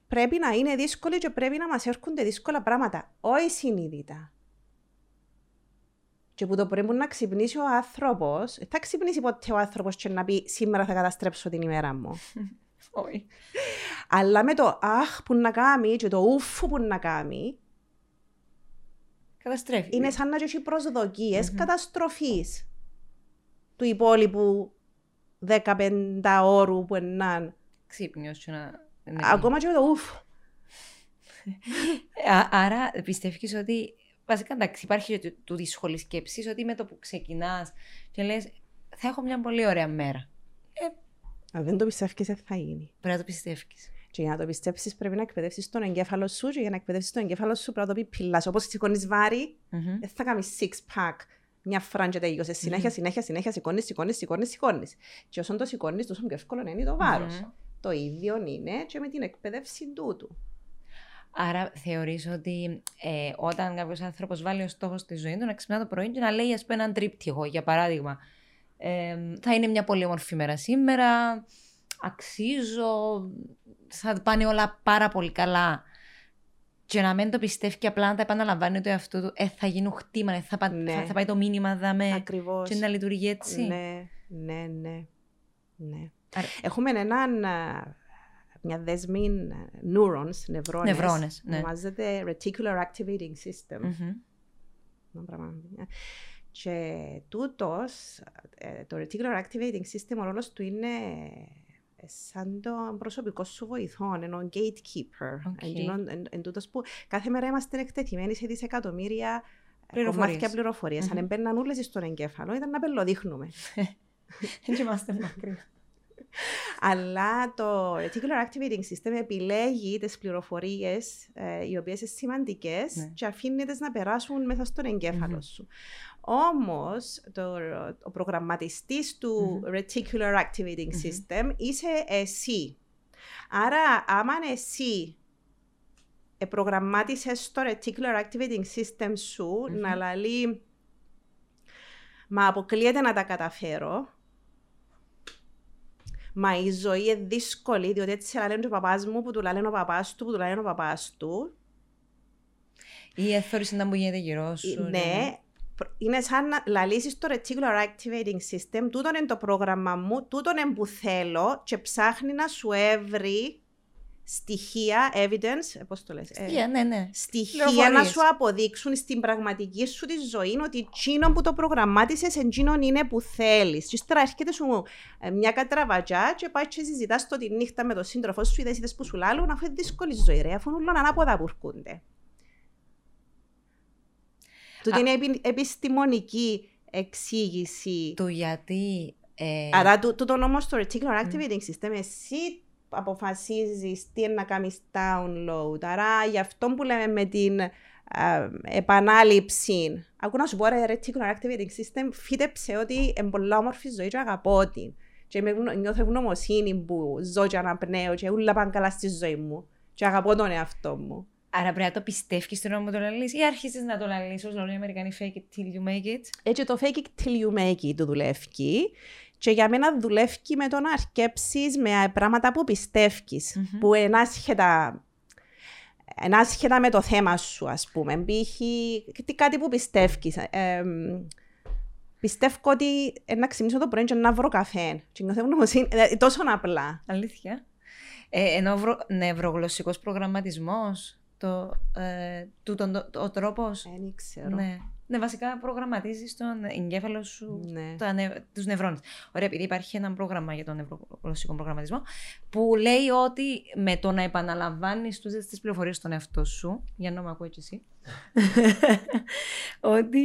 πρέπει να είναι δύσκολη και πρέπει να μας έρχονται δύσκολα πράγματα, όχι συνείδητα. Και που το πρέπει να ξυπνήσει ο άνθρωπος, θα ξυπνήσει ποτέ ο άνθρωπος και να πει σήμερα θα καταστρέψω την ημέρα μου. Όχι. Αλλά με το αχ που να κάνει και το ουφ που να κάνει, Καταστρέφει. Είναι σαν να έχεις προσδοκίες mm-hmm. καταστροφής του υπόλοιπου 15 ώρου που είναι. Ξύπνιος να. Ακόμα και με το ουφ. Άρα πιστεύεις ότι. Βασικά εντάξει, υπάρχει και του δύσκολη σκέψης ότι με το που ξεκινάς και λες, θα έχω μια πολύ ωραία μέρα. Ε, Αν δεν το πιστεύεις, δεν θα γίνει. Πρέπει να το πιστεύεις. Και για να το πιστέψεις, πρέπει να εκπαιδεύσεις τον εγκέφαλο σου, και για να εκπαιδεύσεις τον εγκέφαλο σου, πρέπει να το πει πιλά. Όπως σηκώνει βάρη, δεν mm-hmm. θα κάνεις six pack μια φράντζα τελείωσε. Mm-hmm. Συνέχεια, συνέχεια, συνέχεια, σηκώνεις, σηκώνεις, σηκώνεις, σηκώνεις. Και όσο το σηκώνεις, τόσο πιο εύκολο είναι το βάρος. Mm-hmm. Το ίδιο είναι και με την εκπαίδευση τούτου. Άρα θεωρείς ότι ε, όταν κάποιος άνθρωπος βάλει ως στόχος στη ζωή του να ξυπνά το πρωί και να λέει ας πούμε έναν τρίπτυχο, για παράδειγμα. Ε, θα είναι μια πολύ όμορφη μέρα σήμερα, αξίζω, θα πάνε όλα πάρα πολύ καλά και να μην το πιστεύει και απλά να τα επαναλαμβάνει το εαυτό του, ε, θα γίνουν χτύμα, ε, θα, ναι. θα, θα, πάει το μήνυμα δάμε Ακριβώς. και να λειτουργεί έτσι. Ναι, ναι, ναι. ναι. Άρα... Έχουμε έναν, μια δεσμή neurons, νευρώνες, νευρώνες ναι. ονομάζεται Reticular Activating System. Mm-hmm. Και τούτος, ε, το Reticular Activating System, ο ρόλος του είναι σαν το προσωπικό σου βοηθό, ενώ gatekeeper. Okay. Εν, εν, τούτος που κάθε μέρα είμαστε εκτεθειμένοι σε δισεκατομμύρια κομμάτια πληροφορίες. Mm-hmm. Αν έμπαιναν όλες στον εγκέφαλο, ήταν να πελοδείχνουμε. Δεν είμαστε μακριά. Αλλά το Reticular Activating System επιλέγει τις πληροφορίες ε, οι οποίες είναι σημαντικές ναι. και αφήνει να περάσουν μέσα στον εγκέφαλο mm-hmm. σου. Όμως, ο προγραμματιστής του Reticular Activating System είσαι εσύ. Άρα, άμα εσύ προγραμμάτισες το Reticular Activating System σου να λέει «Μα αποκλείεται να τα καταφέρω», Μα η ζωή είναι δύσκολη, διότι έτσι λένε ο παπάς μου, που του λένε ο παπάς του, που του λένε ο παπάς του. Ή εθώρηση να μου γίνεται γύρω σου. Ναι, ναι είναι σαν να λαλήσεις το Reticular Activating System, τούτο είναι το πρόγραμμα μου, τούτο είναι που θέλω και ψάχνει να σου έβρει στοιχεία, evidence, πώς το λες, στοιχεία, ε, ναι, ναι. στοιχεία να σου αποδείξουν στην πραγματική σου τη ζωή ότι εκείνο που το προγραμμάτισες εκείνο είναι που θέλεις. Και ύστερα έρχεται σου ε, μια κατραβατζά και πάει και συζητάς το τη νύχτα με τον σύντροφο σου, είδες που σου λάλλουν, αφού είναι δύσκολη ζωή ρε, αφού είναι ανάποδα που έρχονται. Τούτη είναι επιστημονική εξήγηση. Το γιατί Ε... Άρα τούτο όμως το reticular activating system, εσύ αποφασίζεις τι είναι να κάνεις download. Άρα γι' αυτό που λέμε με την ε, επανάληψη. Ακούω να σου πω, ρε, reticular activating system φύτεψε ότι είναι πολλά όμορφη ζωή και αγαπώ την. Και με, νιώθω ευγνωμοσύνη που ζω και αναπνέω και όλα πάνε καλά στη ζωή μου. Και αγαπώ τον εαυτό μου. Άρα πρέπει να το πιστεύεις στον νόμο το λαλείς ή αρχίζεις να το λαλείς ως λένε οι Αμερικανοί fake it till you make it; Έτσι το fake it till you make it το δουλεύει. Και για μένα δουλεύει με το να αρκέψεις με πράγματα που πιστεύει. Mm-hmm. Που είναι άσχετα Εν άσχετα με το θέμα σου, ας πούμε, μπήχει κάτι που πιστεύεις. Ε, πιστεύω ότι να ξυπνήσω το πρωί και να βρω καφέ. Και νιώθω ευγνωμοσύνη, ε, τόσο απλά. Αλήθεια. Ε, ενώ βρο, νευρογλωσσικός προγραμματισμός, το, ε, το, το, το, ο τρόπος... Δεν ξέρω. Ναι. Ναι, βασικά προγραμματίζεις τον εγκέφαλο σου, ναι. τους νευρώνε. Ωραία, επειδή υπάρχει ένα πρόγραμμα για τον νευρογλωσσικό προγραμματισμό που λέει ότι με το να επαναλαμβάνεις τις πληροφορίες στον εαυτό σου, για να με ακούει και εσύ, ότι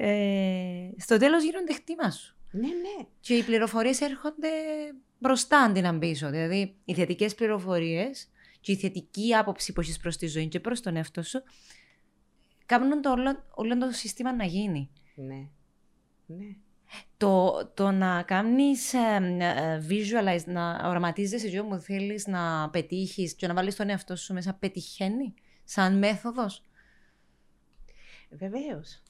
ε, στο τέλος γίνονται χτήμα σου. Ναι, ναι. Και οι πληροφορίες έρχονται μπροστά αντί να πίσω. Δηλαδή, οι θετικές πληροφορίες και η θετική άποψη που έχεις προς τη ζωή και προς τον εαυτό σου κάνουν το όλο, όλο το σύστημα να γίνει. Ναι. ναι. Το, το να κάνεις ε, ε, visualize, να οραματίζεσαι αυτό που θέλεις να πετύχεις και να βάλεις τον εαυτό σου μέσα, πετυχαίνει σαν μέθοδος. Βεβαίως.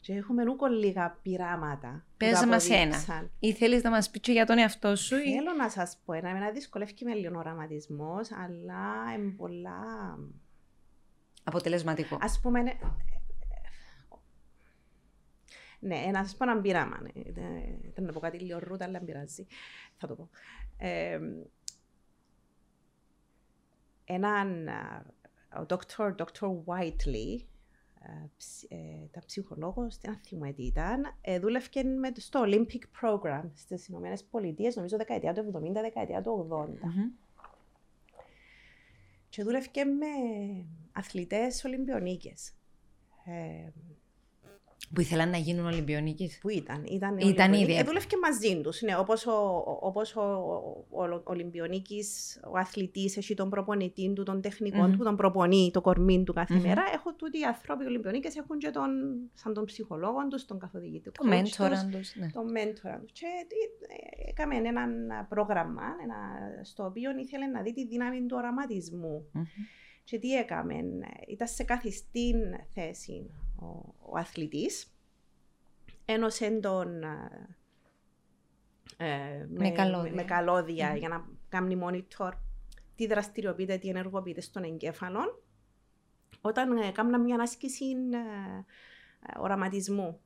Και έχουμε ούκο λίγα πειράματα. Πες μας ένα. Ή θέλεις να μας πεις για τον εαυτό σου. Θέλω ή... να σας πω ένα. Εμένα δυσκολεύει με λίγο οραματισμός, αλλά είναι πολλά αποτελεσματικό. Α πούμε, ναι, ναι, να σας πω έναν πείραμα. Ναι. Ήταν να πω κάτι λίγο ρούτα, αλλά πειράζει. Θα το πω. Ε, έναν, ο Dr. Dr. Whiteley, ήταν ψυχολόγος, δεν θυμάμαι τι ήταν, ε, δούλευε με, στο Olympic Program στις Ηνωμένες Πολιτείες, νομίζω δεκαετία του 70, δεκαετία του 80. Mm-hmm. Και δούλευε με αθλητές Ολυμπιονίκες. Ε, που ήθελαν να γίνουν Ολυμπιονίκοι. Που ήταν. Ήταν, ήταν ήδη. Ε, δούλευε και μαζί τους. Ναι, Όπως ο, όπως ο, ο, ο Ολυμπιονίκης, ο αθλητής, έχει τον προπονητή του, τον τεχνικό mm-hmm. του, τον προπονεί το κορμί του κάθε mm-hmm. μέρα. Έχω τούτοι οι άνθρωποι Ολυμπιονίκες έχουν και τον, σαν τον ψυχολόγο τους, τον καθοδηγητή τους. Το μέντορα τους. Ναι. Το μέντορα τους. Και ε, έκαμε ένα πρόγραμμα ένα, στο οποίο ήθελε να δει τη δύναμη του οραματισμού. Mm-hmm. Και τι έκαμε, ήταν σε καθιστή θέση ο, ο αθλητής, ένωσε τον ε, με, καλώδια, με, καλώδια για να κάνει monitor τι δραστηριοποιείται, τι ενεργοποιείται στον εγκέφαλο, όταν έκανα μια άσκηση ε, οραματισμού.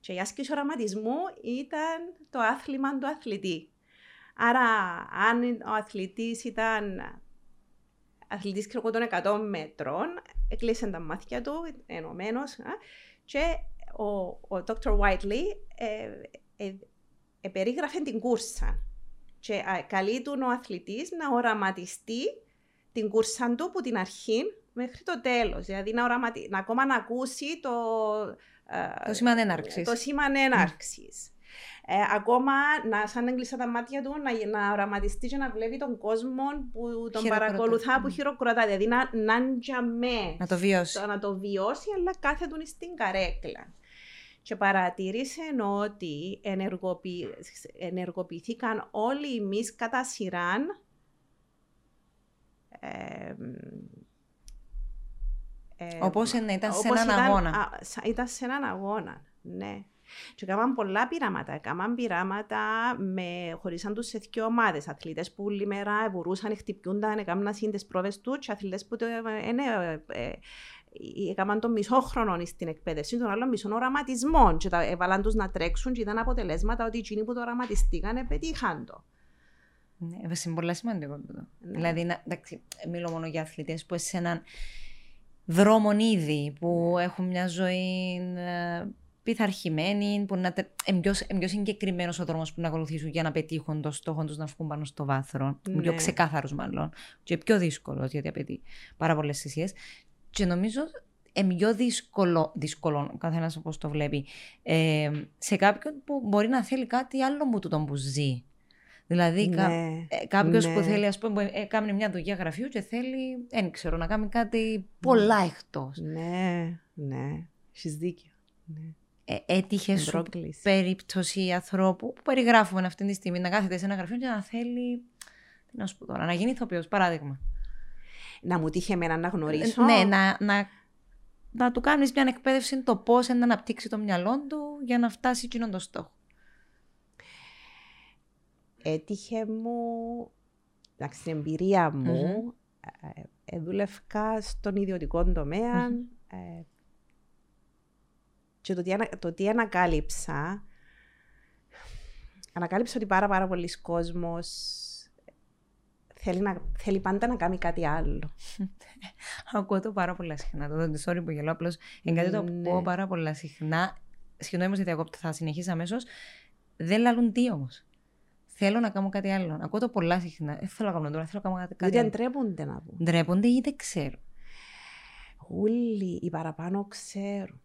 Και η άσκηση οραματισμού ήταν το άθλημα του αθλητή. Άρα, αν ο αθλητής ήταν αθλητής και των 100 μέτρων, έκλεισε τα μάτια του, ενωμένος. Και ο, ο Dr. Whiteley ε, ε, ε, περίγραφε την κούρσα. Και καλεί του ο αθλητής να οραματιστεί την κούρσα του από την αρχή μέχρι το τέλος. Δηλαδή να, οραματι... να ακόμα να ακούσει το, το σήμα έναρξης. Το σήμα έναρξης. Ε, ακόμα να σαν έγκλεισα τα μάτια του να, να οραματιστεί και να βλέπει τον κόσμο που τον παρακολουθά, που χειροκροτά. Δηλαδή να, να, να το βιώσει. Το, να το βιώσει, αλλά κάθε του στην καρέκλα. Και παρατήρησε ότι ενεργοποιη... ενεργοποιηθήκαν όλοι οι μυς κατά σειράν ε, ε, όπως ήταν σε έναν αγώνα. Α, ήταν σε έναν αγώνα, ναι. Και έκαναν πολλά πειράματα. Έκαναν πειράματα με, χωρίσαν τους σε δύο ομάδες. Αθλητές που όλη μέρα μπορούσαν, χτυπιούνταν, έκαναν τις πρόβες τους και αθλητές που είναι, ε, ε, έκαναν τον μισό χρόνο στην εκπαίδευση, τον άλλο μισό οραματισμό. Και τα έβαλαν τους να τρέξουν και ήταν αποτελέσματα ότι εκείνοι που το οραματιστήκαν πετύχαν το. Ναι, είναι πολύ σημαντικό αυτό. Ναι. Δηλαδή, να, εντάξει, μιλώ μόνο για αθλητές που σε έναν δρόμο ήδη, που ναι. έχουν μια ζωή ε, πειθαρχημένοι, που να είναι πιο, πιο συγκεκριμένος ο δρόμος που να ακολουθήσουν για να πετύχουν το στόχο τους να βγουν πάνω στο βάθρο. Ναι. Πιο ξεκάθαρο, μάλλον. Και πιο δύσκολος, γιατί απαιτεί πάρα πολλές θυσίες. Και νομίζω ε, πιο δύσκολο, δύσκολο καθένας όπως το βλέπει, ε, σε κάποιον που μπορεί να θέλει κάτι άλλο μου του που ζει. Δηλαδή, ναι, ε, κάποιος ναι. που θέλει, ας πούμε, ε, κάνει μια δουλειά γραφείου και θέλει, δεν ξέρω, να κάνει κάτι πολλά ναι. εκτός. Ναι, ναι. Έχεις δίκιο. Ναι. Ε, έτυχε σου περίπτωση ανθρώπου που περιγράφουμε αυτή τη στιγμή να κάθεται σε ένα γραφείο και να θέλει. Τι να σου πω τώρα, να γίνει ηθοποιός, παράδειγμα. Να μου τύχει εμένα να γνωρίσω. Ναι, να, να, να του κάνεις μια εκπαίδευση το πώς να αναπτύξει το μυαλό του για να φτάσει εκείνον το στόχο έτυχε μου, εντάξει, στην εμπειρία μου, mm-hmm. ε, δούλευκα στον ιδιωτικό τομέα ε, και το τι, το τι ανακάλυψα, ανακάλυψα ότι πάρα πάρα πολλοί κόσμος θέλει, να, θέλει πάντα να κάνει κάτι άλλο. Ακούω το πάρα πολλά συχνά. Το δεν sorry που γελώ, απλώς είναι κάτι το ναι. πω πάρα πολλά συχνά. Συγγνώμη ότι διακόπτω, θα συνεχίσει αμέσως. Δεν λαλούν τι όμως. Θέλω να κάνω κάτι άλλο. Ακούω το πολλά συχνά. Δεν θέλω να κάνω τώρα, θέλω να κάνω κάτι, κάτι άλλο. ντρέπονται να πούν. Ντρέπονται ή δεν ξέρουν. Όλοι οι παραπάνω ξέρουν.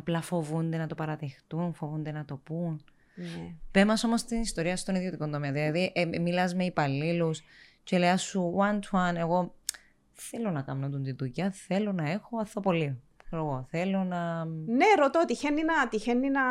Απλά φοβούνται να το παραδεχτούν, φοβούνται να το πούν. Ναι. Πες μας όμως την ιστορία στον ιδιωτικό τομέα. Δηλαδή, ε, μιλάς με υπαλλήλους και λέει σου one to one, εγώ θέλω να κάνω τον τη δουλειά, θέλω να έχω αθοπολείο. Εγώ θέλω να. Ναι, ρωτώ, τυχαίνει να, τυχαίνει να,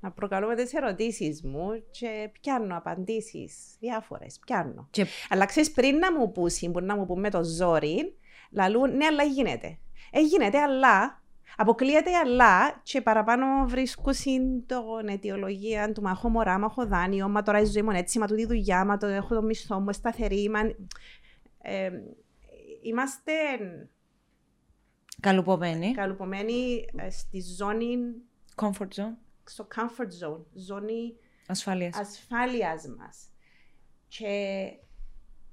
να προκαλούμε τις ερωτήσεις μου και πιάνω απαντήσεις διάφορες. Πιάνω. Και... Αλλά ξέρεις, πριν να μου πούσει, μπορεί να μου πούμε το ζόρι, λαλούν ναι, αλλά γίνεται. Ε, γίνεται, αλλά Αποκλείεται αλλά και παραπάνω βρίσκω στην αιτιολογία του μα έχω μωρά, μα έχω δάνειο, μα τώρα η ζωή μου έτσι, μα τούτη δουλειά, μα το έχω το μισθό μου, σταθερή. Μα... Ε, είμαστε καλουπομένοι, καλουπομένοι ε, στη ζώνη Comfort zone. Στο comfort zone, ζώνη ασφάλειας, ασφάλειας μας. Και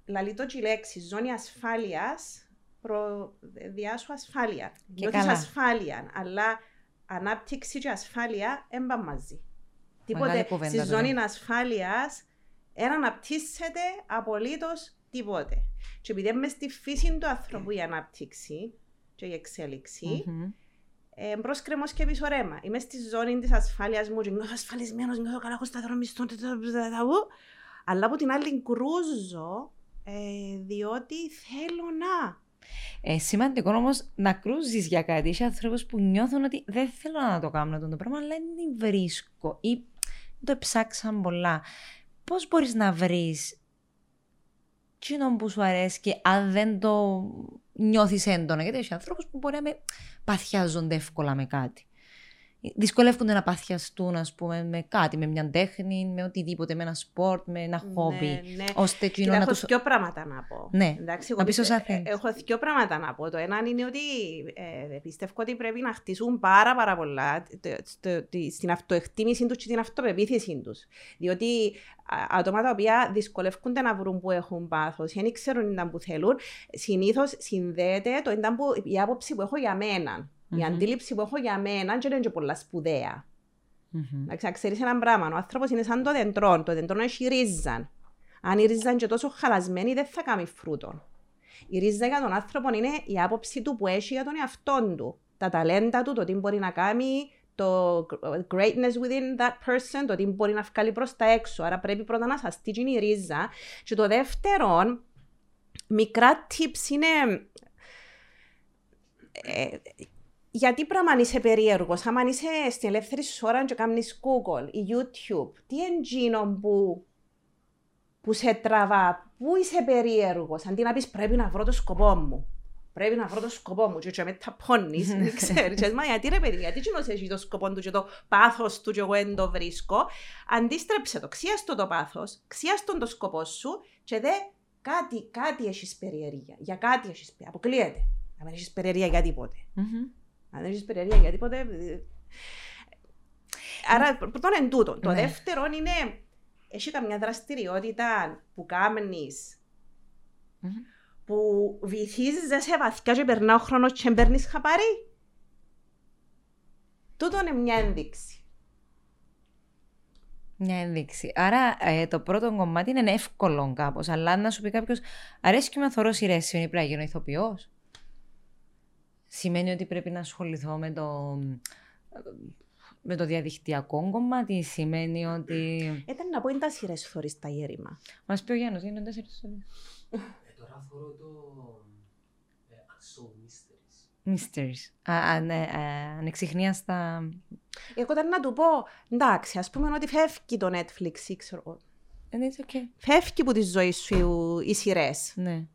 λαλεί το λέξη, ζώνη ασφάλειας, προδιάσου ασφάλεια. Και Νιώθεις ασφάλεια, αλλά ανάπτυξης και ασφάλεια έμπα μαζί. Τίποτε στη ζώνη ασφάλειας δεν αναπτύσσεται απολύτως τίποτε. Και επειδή είμαι στη φύση του ανθρώπου η ανάπτυξη και η εξέλιξη, mm-hmm ε, μπρος και πίσω ρέμα. Είμαι στη ζώνη της ασφάλειας μου και νιώθω ασφαλισμένος, νιώθω καλά, έχω σταθερό μισθό, αλλά από την άλλη κρούζω ε, διότι θέλω να. Ε, σημαντικό όμως να κρούζεις για κάτι. Είσαι άνθρωπος που νιώθουν ότι δεν θέλω να το κάνω αυτό το πράγμα, αλλά δεν βρίσκω ή το ψάξαν πολλά. Πώς μπορείς να βρεις τι που σου αρέσει και αν δεν το νιώθεις έντονα; Γιατί έχει ανθρώπου που μπορεί να με παθιάζονται εύκολα με κάτι δυσκολεύονται να παθιαστούν ας πούμε, με κάτι, με μια τέχνη, με οτιδήποτε, με ένα σπορτ, με ένα ναι, χόμπι. Ναι. Ώστε Κοίτα, να έχω τους... δύο πράγματα να πω. Ναι, Εντάξει, να πεις όσα θέλεις. Έχω δύο πράγματα να πω. Το ένα είναι ότι ε, πιστεύω ότι πρέπει να χτίσουν πάρα πάρα πολλά στην αυτοεκτίμηση τους και την αυτοπεποίθηση τους. Διότι άτομα τα οποία δυσκολεύονται να βρουν που έχουν πάθος, ή δεν ξέρουν τι που θέλουν, συνήθως συνδέεται το ήταν που, η άποψη που έχω για μένα. Η αντίληψη που έχω για μένα δεν είναι και πολλά σπουδαία. Να ξέρεις ένα πράγμα. Ο άνθρωπος είναι σαν το δεντρό. Το δεντρό έχει ρίζα. Αν η ρίζα είναι τόσο χαλασμένη, δεν θα κάνει φρούτο. Η ρίζα για τον άνθρωπο είναι η άποψη του που έχει για τον εαυτό του. Τα ταλέντα του, το τι μπορεί να κάνει, το greatness within that person, το τι μπορεί να βγάλει προς τα έξω. Άρα πρέπει πρώτα να σας στείλει η ρίζα. Και το δεύτερο, μικρά tips είναι. Ε, γιατί πράγμα είσαι περίεργος, άμα είσαι στην ελεύθερη σου ώρα και κάνει Google ή YouTube, τι εντζήνο που, που σε τραβά, πού είσαι περίεργος, αντί να πεις πρέπει να βρω το σκοπό μου. Πρέπει να βρω το σκοπό μου και με τα πόνεις, δεν ξέρεις, μα γιατί ρε παιδί, γιατί κοινός έχεις το σκοπό του και το πάθος του και εγώ δεν το βρίσκω. Αντίστρεψε το, ξίαστο το πάθος, ξίαστο το σκοπό σου και δε κάτι, κάτι έχεις περιέργεια, για κάτι έχεις περιέργεια, αποκλείεται. Να μην έχεις περιέργεια για τίποτε. Mm-hmm. Αν δεν έχεις περιέργεια για τίποτε. Άρα, πρώτον είναι τούτο. Το ναι. δεύτερο είναι, έχει καμιά δραστηριότητα που κάνει που βυθίζεσαι βαθιά και περνά ο χρόνος και παίρνεις χαπάρι. Τούτο είναι μια ένδειξη. Μια ένδειξη. Άρα ε, το πρώτο κομμάτι είναι εύκολο κάπως, αλλά να σου πει κάποιος αρέσει και με θωρώ σειρές, είναι πρέπει να γίνω ηθοποιός. Σημαίνει ότι πρέπει να ασχοληθώ με το, με το διαδικτυακό κομμάτι, σημαίνει ότι... Ήταν να πω είναι τα σειρές φορείς τα γέρημα. Μας πει ο Γιάννος, είναι τέσσερις φορές. Ε, τώρα θέλω το ε, Unsolved Mysteries. Mysteries. Α, ναι, ανεξιχνίαστα... Εγώ ήταν να του πω, εντάξει, ας πούμε ότι φεύγει το Netflix, ξέρω And it's okay. Φεύγει από τη ζωή σου οι σειρές. Ναι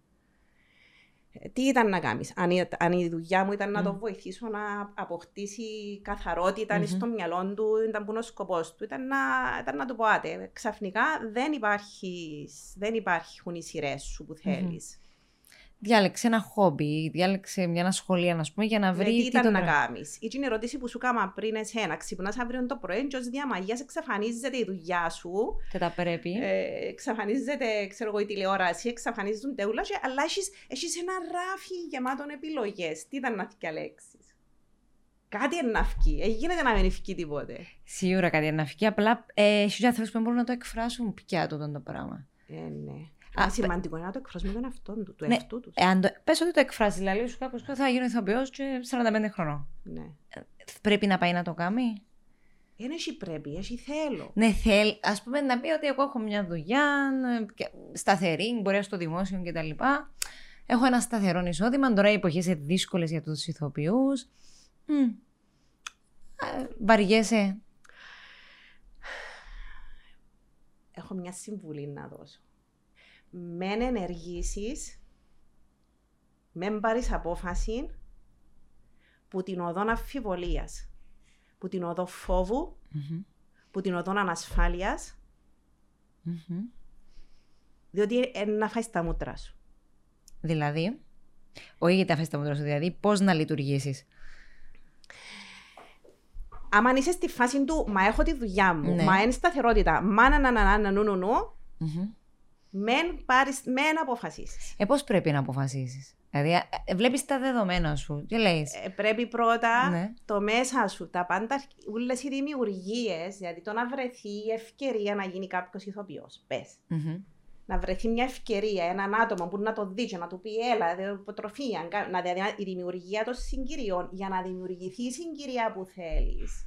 τι ήταν να κάνεις; Αν, αν η δουλειά μου ήταν να το βοηθήσω να αποκτήσει καθαρότητα mm-hmm. στο μυαλό του, ήταν που είναι ο σκοπός του, ήταν να, ήταν να του πω, άτε, ξαφνικά δεν, υπάρχεις, δεν υπάρχουν οι σειρές σου που θέλεις διάλεξε ένα χόμπι, διάλεξε μια ασχολία, να πούμε, για να βρει. Ναι, τι ήταν να κάνεις. Η η ερώτηση που σου έκανα πριν εσένα. Ξυπνάς αύριο το πρωί, και ως διαμαγείας εξαφανίζεται η δουλειά σου. Και τα πρέπει. Ε, εξαφανίζεται, ξέρω εγώ, η τηλεόραση, εξαφανίζονται όλα, αλλά έχεις ένα ράφι γεμάτο επιλογές. Τι ήταν να διαλέξεις; Κάτι είναι να φύγει. Ε, γίνεται να μην φύγει τίποτε. Σίγουρα κάτι είναι να φύγει. Απλά ε, έχει ανθρώπου που μπορούν να το εκφράσουν πια το, το πράγμα. Ε, ναι. Α, σημαντικό είναι να το εκφράσουμε τον εαυτό του, του ναι, εαυτού τους. Εάν το, πες ότι το εκφράζεις, δηλαδή σου κάποιος θα γίνω ηθοποιός και 45 χρονών. Ναι. Πρέπει να πάει να το κάνει; Δεν έχει πρέπει, έχει θέλω. Ναι, θέλει. Α πούμε να πει ότι εγώ έχω μια δουλειά σταθερή, μπορεί να στο δημόσιο κτλ. Έχω ένα σταθερό εισόδημα. Τώρα οι εποχές είναι δύσκολες για τους ηθοποιούς. Βαριέσαι. Έχω μια συμβουλή να δώσω μεν ενεργήσεις, μεν πάρεις απόφαση που την οδό αμφιβολίας, που την οδό φόβου, mm-hmm. που την οδό ανασφάλειας, mm-hmm. διότι είναι να φάει τα μούτρα σου. Δηλαδή, όχι γιατί τα φάει τα μούτρα σου, δηλαδή πώς να λειτουργήσεις. Άμα είσαι στη φάση του, μα έχω τη δουλειά μου, ναι. μα είναι σταθερότητα, μα να να να να νου νου μεν, πάρεις, μεν αποφασίσεις. Ε, πώς πρέπει να αποφασίσεις; Δηλαδή, ε, ε, βλέπεις τα δεδομένα σου και λέει. Ε, πρέπει πρώτα ναι. το μέσα σου, τα πάντα, όλες οι δημιουργίες, δηλαδή το να βρεθεί η ευκαιρία να γίνει κάποιος ηθοποιός, πες. Mm-hmm. Να βρεθεί μια ευκαιρία, έναν άτομο που να το δει και να του πει έλα, δηλαδή, υποτροφία, να, δηλαδή, η δημιουργία των συγκυριών για να δημιουργηθεί η συγκυρία που θέλεις.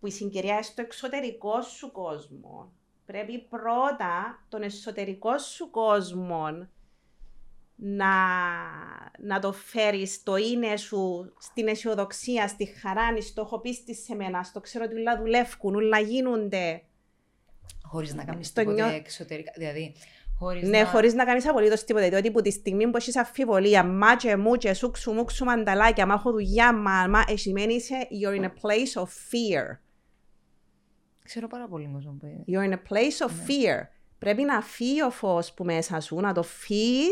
Που η συγκυρία στο εξωτερικό σου κόσμο πρέπει πρώτα τον εσωτερικό σου κόσμο να, να το φέρεις το είναι σου στην αισιοδοξία, στη χαρά, στο έχω πίστη σε μένα, στο ξέρω ότι όλα δουλεύουν, όλα γίνονται. Χωρίς να κάνεις τίποτα νιώ... εξωτερικά, δηλαδή Χωρίς ναι, να... χωρίς να κάνεις απολύτως τίποτα. Διότι από τη στιγμή που έχεις αμφιβολία, μα και μου και σου ξου ξου μανταλάκια, μα έχω δουλειά, μα, μα, σημαίνει είσαι you're in a place of fear. Ξέρω πάρα πολύ κόσμο που You're in a place of ναι. fear. Πρέπει να φύγει ο φως που μέσα σου, να το φύγει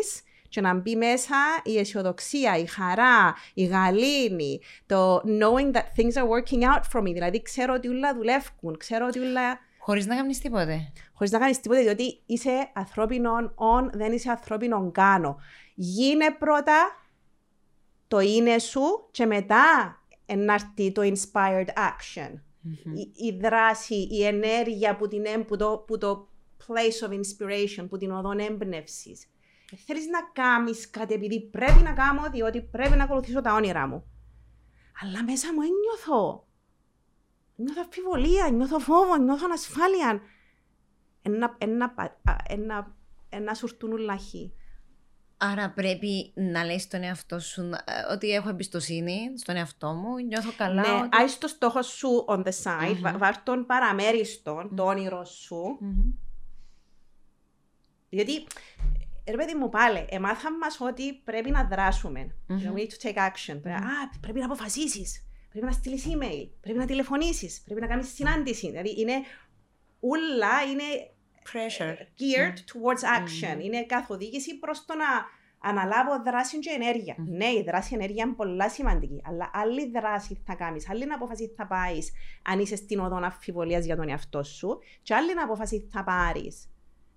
και να μπει μέσα η αισιοδοξία, η χαρά, η γαλήνη, το knowing that things are working out for me. Δηλαδή ξέρω ότι όλα δουλεύουν, ξέρω ότι όλα... Χωρίς να κάνεις τίποτε. Χωρίς να κάνεις τίποτε, διότι είσαι ανθρώπινο on, δεν είσαι ανθρώπινο κάνω. Γίνε πρώτα το είναι σου και μετά ενάρτη το inspired action. Mm-hmm. Η, η, δράση, η ενέργεια που, την, που, το, που το place of inspiration, που την οδόν έμπνευσης. Ε, Θέλεις να κάνει κάτι επειδή πρέπει να κάνω, διότι πρέπει να ακολουθήσω τα όνειρά μου. Αλλά μέσα μου ένιωθω. Νιώθω αμφιβολία, νιώθω φόβο, νιώθω ανασφάλεια. Ένα, ένα, ένα, ένα σουρτούν ουλαχή. Άρα πρέπει να λες στον εαυτό σου ε, ότι έχω εμπιστοσύνη στον εαυτό μου, νιώθω καλά. Ναι, ότι... το στόχο σου on the side, mm-hmm. βάρ τον παραμέριστον, mm-hmm. το όνειρο σου. Mm-hmm. Γιατί, ρε παιδί μου πάλι, εμάθαμε μας ότι πρέπει να δράσουμε. Mm-hmm. You know, we need to take action. Mm-hmm. Α, πρέπει να αποφασίσεις, πρέπει να στείλεις email, πρέπει να τηλεφωνήσεις, πρέπει να κάνεις συνάντηση. Δηλαδή είναι, όλα είναι pressure. geared mm. towards action. Mm. Είναι καθοδήγηση προς το να αναλάβω δράση και ενέργεια. Mm. Ναι, η δράση ενέργεια είναι πολύ σημαντική, αλλά άλλη δράση θα κάνεις, άλλη απόφαση θα πάεις αν είσαι στην οδό αμφιβολίας για τον εαυτό σου, και άλλη απόφαση θα πάρεις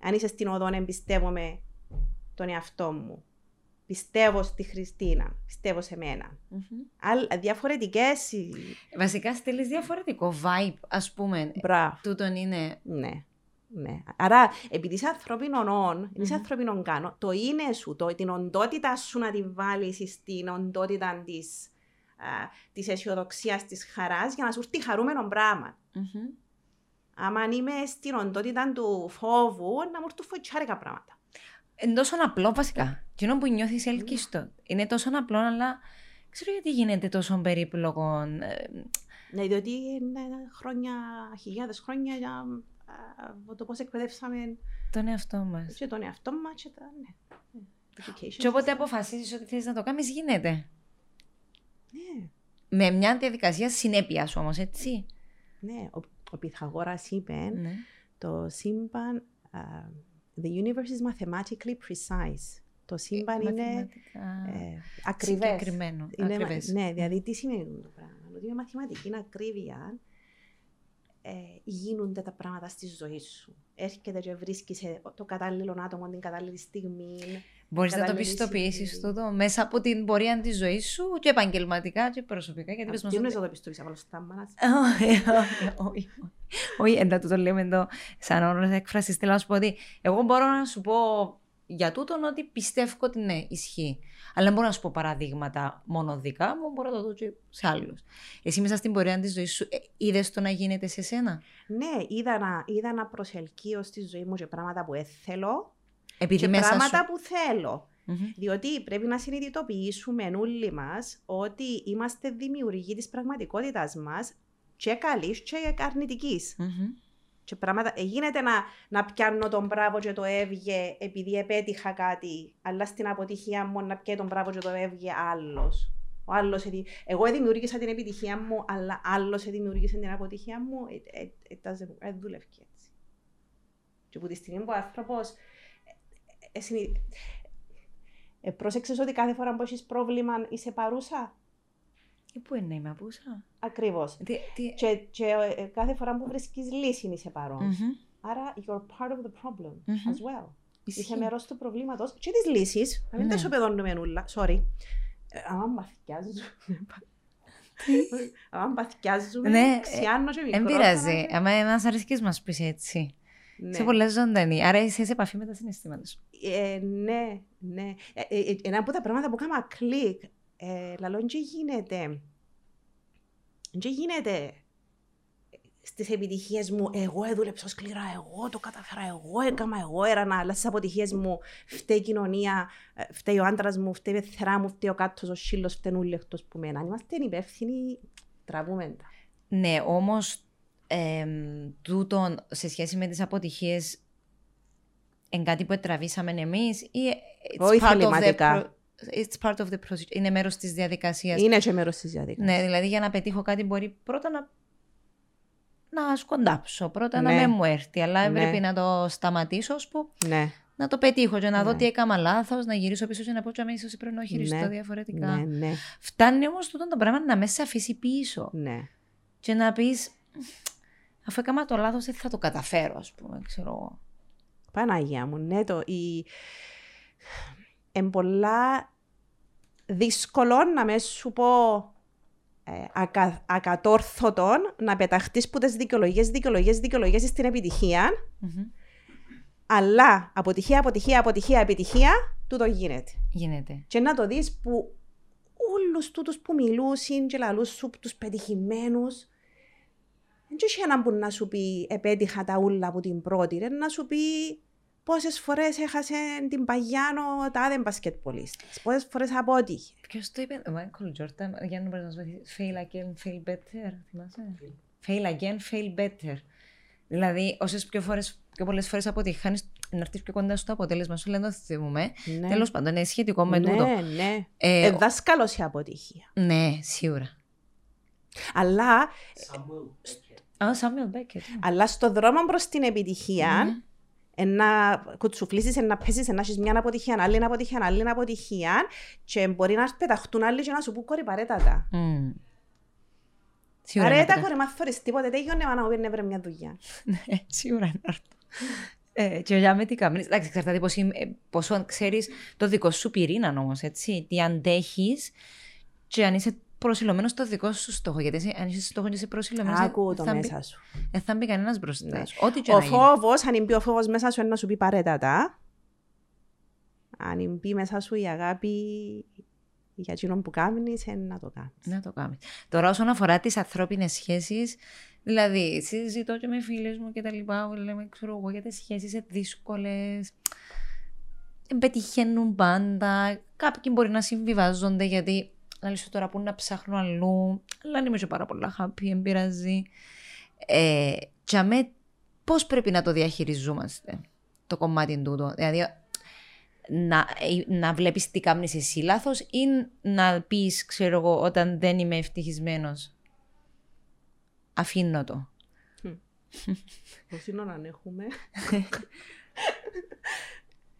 αν είσαι στην οδό εμπιστεύομαι τον εαυτό μου. Πιστεύω στη Χριστίνα, πιστεύω σε μένα. Mm-hmm. Διαφορετικές. Βασικά στέλνει διαφορετικό vibe, ας πούμε. Μπράβο. Τούτον είναι. Ναι. Ναι. Άρα, επειδή είσαι ανθρώπινο όν, είσαι ανθρώπινο κάνω, το είναι σου, το, την οντότητα σου να τη βάλεις στην οντότητα της της αισιοδοξίας, της χαράς, για να σου έρθει χαρούμενο πράγμα. Mm-hmm. Άμα είμαι στην οντότητα του φόβου, να μου έρθουν φοητσάρικα πράγματα. Είναι τόσο απλό βασικά. Τι που νιώθεις ελκύστο. Είναι τόσο απλό, αλλά ξέρω γιατί γίνεται τόσο περίπλοκο. Ε, ναι, διότι είναι χρόνια, χιλιάδες χρόνια για το πώς εκπαιδεύσαμε τον εαυτό μας. Και τον εαυτό μας και τα. Ναι. Και όποτε αποφασίσει ότι θέλει να το κάνεις, γίνεται. Ναι. Με μια διαδικασία συνέπειας όμως, έτσι. Ναι, ο, ο Πυθαγόρας είπε ναι. το σύμπαν. Uh, the universe is mathematically precise. Το σύμπαν ε, είναι ε, ακριβές. Συγκεκριμένο. Είναι, ακριβές. Ναι, δηλαδή τι σημαίνει το πράγμα. Ότι με μαθηματική ακρίβεια ε, γίνονται τα πράγματα στη ζωή σου. Έρχεται και βρίσκεις το κατάλληλο άτομο την κατάλληλη στιγμή. Μπορείς να το πιστοποιήσεις τούτο μέσα από την πορεία της ζωής σου και επαγγελματικά και προσωπικά. Γιατί δεν να το πιστοποιήσει από τα Όχι, όχι, εντάξει, το λέμε εδώ σαν όρος έκφρασης. Θέλω να σου πω ότι εγώ μπορώ να σου πω για τούτον ότι πιστεύω ότι ναι, ισχύει. Αλλά δεν μπορώ να σου πω παραδείγματα μόνο δικά μου, μπορώ να το δω και σε άλλους. Εσύ μέσα στην πορεία της ζωής σου, ε, είδες το να γίνεται σε σένα; Ναι, είδα να, είδα να προσελκύω στη ζωή μου και πράγματα που έθελω. Επειδή και μέσα πράγματα σου... που θέλω. Mm-hmm. Διότι πρέπει να συνειδητοποιήσουμε όλοι μας ότι είμαστε δημιουργοί της πραγματικότητας μας και καλής και αρνητικής. Mm-hmm. Και πράγματα, ε, γίνεται να, να πιάνω τον μπράβο και το έβγε επειδή επέτυχα κάτι, αλλά στην αποτυχία μου να πιάνω τον μπράβο και το έβγε άλλος. Ο άλλος, εγώ δημιούργησα την επιτυχία μου, αλλά άλλος δημιούργησε την αποτυχία μου. Δεν δουλεύει έτσι. Και από τη στιγμή που ο άνθρωπος. Ε, ε, πρόσεξες ότι κάθε φορά που έχεις πρόβλημα είσαι παρούσα; Ε, πού είναι να είμαι απούσα; Ακριβώς. Τι... Και, και ε, κάθε φορά που βρίσκεις λύση είσαι παρόν. Mm-hmm. Άρα you're part of the problem mm-hmm. as well. Είσαι μέρος του προβλήματος και της λύσης. Να μην ναι. τα σοπεδώνουμε νουλα. Sorry. Ε, Αν παθιάζουμε. Αν παθιάζουμε, ναι, ξιάνω και μικρό. Δεν πειράζει. Αν μας αρέσκεις μας πεις έτσι. Ναι. Είσαι πολύ ζωντανή. Άρα είσαι σε επαφή με τα συναισθήματα σου. Ε, ναι, ναι. Ε, ε, ένα από τα πράγματα που έκανα κλικ ε, λαλό δεν γίνεται. Δεν γίνεται στις επιτυχίες μου, εγώ έδουλεψα σκληρά, εγώ το καταφέρα, εγώ έκανα, εγώ έρανα, αλλά στις αποτυχίες μου φταίει η κοινωνία, ε, φταίει ο άντρας μου, φταίει η πεθρά μου, φταίει ο κάτω, ο σύλλος, φταίει όλοι εκτός που μένα. Αν είμαστε υπεύθυνοι, τραβούμε τα. Ναι, όμως ε, τούτον σε σχέση με τις αποτυχίες είναι κάτι που τραβήσαμε εμείς ή Όχι θεληματικά it's part of the process. Είναι μέρος της διαδικασίας. Είναι και μέρος της διαδικασίας. Ναι, δηλαδή για να πετύχω κάτι μπορεί πρώτα να. Να σκοντάψω, πρώτα ναι. να μην μου έρθει, αλλά ναι. πρέπει να το σταματήσω, που ναι. να το πετύχω και να δω ναι. τι έκανα λάθος, να γυρίσω πίσω και να πω ότι ίσω πρέπει να χειριστώ ναι. διαφορετικά. Ναι, ναι. Φτάνει όμως τούτο το πράγμα να με σε αφήσει πίσω. Ναι. Και να πεις, αφού έκανα το λάθος, δεν θα το καταφέρω, ας πούμε, ξέρω εγώ. Παναγία μου, ναι, το, η... Εν πολλά δύσκολο να μες σου πω ε, ακα, ακατόρθωτον να πεταχτείς που τις δικαιολογίες, δικαιολογίες, δικαιολογίες στην επιτυχία. Mm-hmm. Αλλά αποτυχία, αποτυχία, αποτυχία, επιτυχία, τούτο γίνεται. Γίνεται. Και να το δεις που όλους τούτους που μιλούσαν και λαλούς σου τους πετυχημένους δεν έχει έναν που να σου πει επέτυχα τα ούλα από την πρώτη, ρε, να σου πει Πόσες φορές έχασε την Παγιάνο τάδε μπασκετπολίστη. Πόσες φορές απότυχε. Ποιος το είπε, ο Μάικλ Τζόρταν, για να μπορείς να σου Fail again, fail better. Θυμάσαι; Fail again, fail better. Δηλαδή, όσες πιο, φορές, πιο πολλές φορές αποτυχάνει, να έρθεις πιο κοντά στο αποτέλεσμα σου, λένε το θυμούμε. Ναι. Τέλος πάντων, είναι σχετικό με ναι, τούτο. Ναι, ναι. Ε, ε, δάσκαλος η αποτυχία. Ναι, σίγουρα. Αλλά. Σάμουελ Μπέκερ. Αλλά στο δρόμο προς την επιτυχία, mm να κουτσουφλήσεις, να πέσεις, να έχεις μια αποτυχία, άλλη αποτυχία, άλλη αποτυχία και μπορεί να πεταχτούν άλλοι και να σου πούν κόρη παρέτατα. Mm. Παρέτα κόρη μαθαίνεις τίποτε, τέγιονε να μου βρε μια δουλειά. Ναι, σίγουρα είναι αυτό. Ε, και για με τι κάνεις, εντάξει, εξαρτάται πόσο ξέρεις το δικό σου πυρήνα όμως, έτσι, τι αντέχεις και αν είσαι προσιλωμένος στο δικό σου στόχο. Γιατί αν είσαι στόχο και είσαι προσιλωμένος. Άκου το μέσα σου. Δεν θα μπει κανένας μπροστά Ναι. σου. Ό,τι και Ο να γίνει. φόβος, αν μπει ο φόβος μέσα σου, είναι να σου πει παρέτατα. Αν μπει μέσα σου η αγάπη για εκείνον που κάνει, είναι να το κάνεις. Να το κάνεις. Τώρα, όσον αφορά τις ανθρώπινες σχέσεις, δηλαδή, συζητώ και με φίλες μου και τα λοιπά, που λέμε, ξέρω εγώ, για τις σχέσεις είναι δύσκολες. Δεν πετυχαίνουν πάντα. Κάποιοι μπορεί να συμβιβάζονται γιατί να σου τώρα που να ψάχνω αλλού. Αλλά αν είμαι και πάρα πολλά happy, δεν πειράζει. Ε, και αμέ, πώς πρέπει να το διαχειριζόμαστε το κομμάτι τούτο; Δηλαδή, να, ε, να βλέπεις τι κάνεις εσύ λάθος ή να πεις, ξέρω εγώ, όταν δεν είμαι ευτυχισμένος. Αφήνω το. Πώς είναι να έχουμε.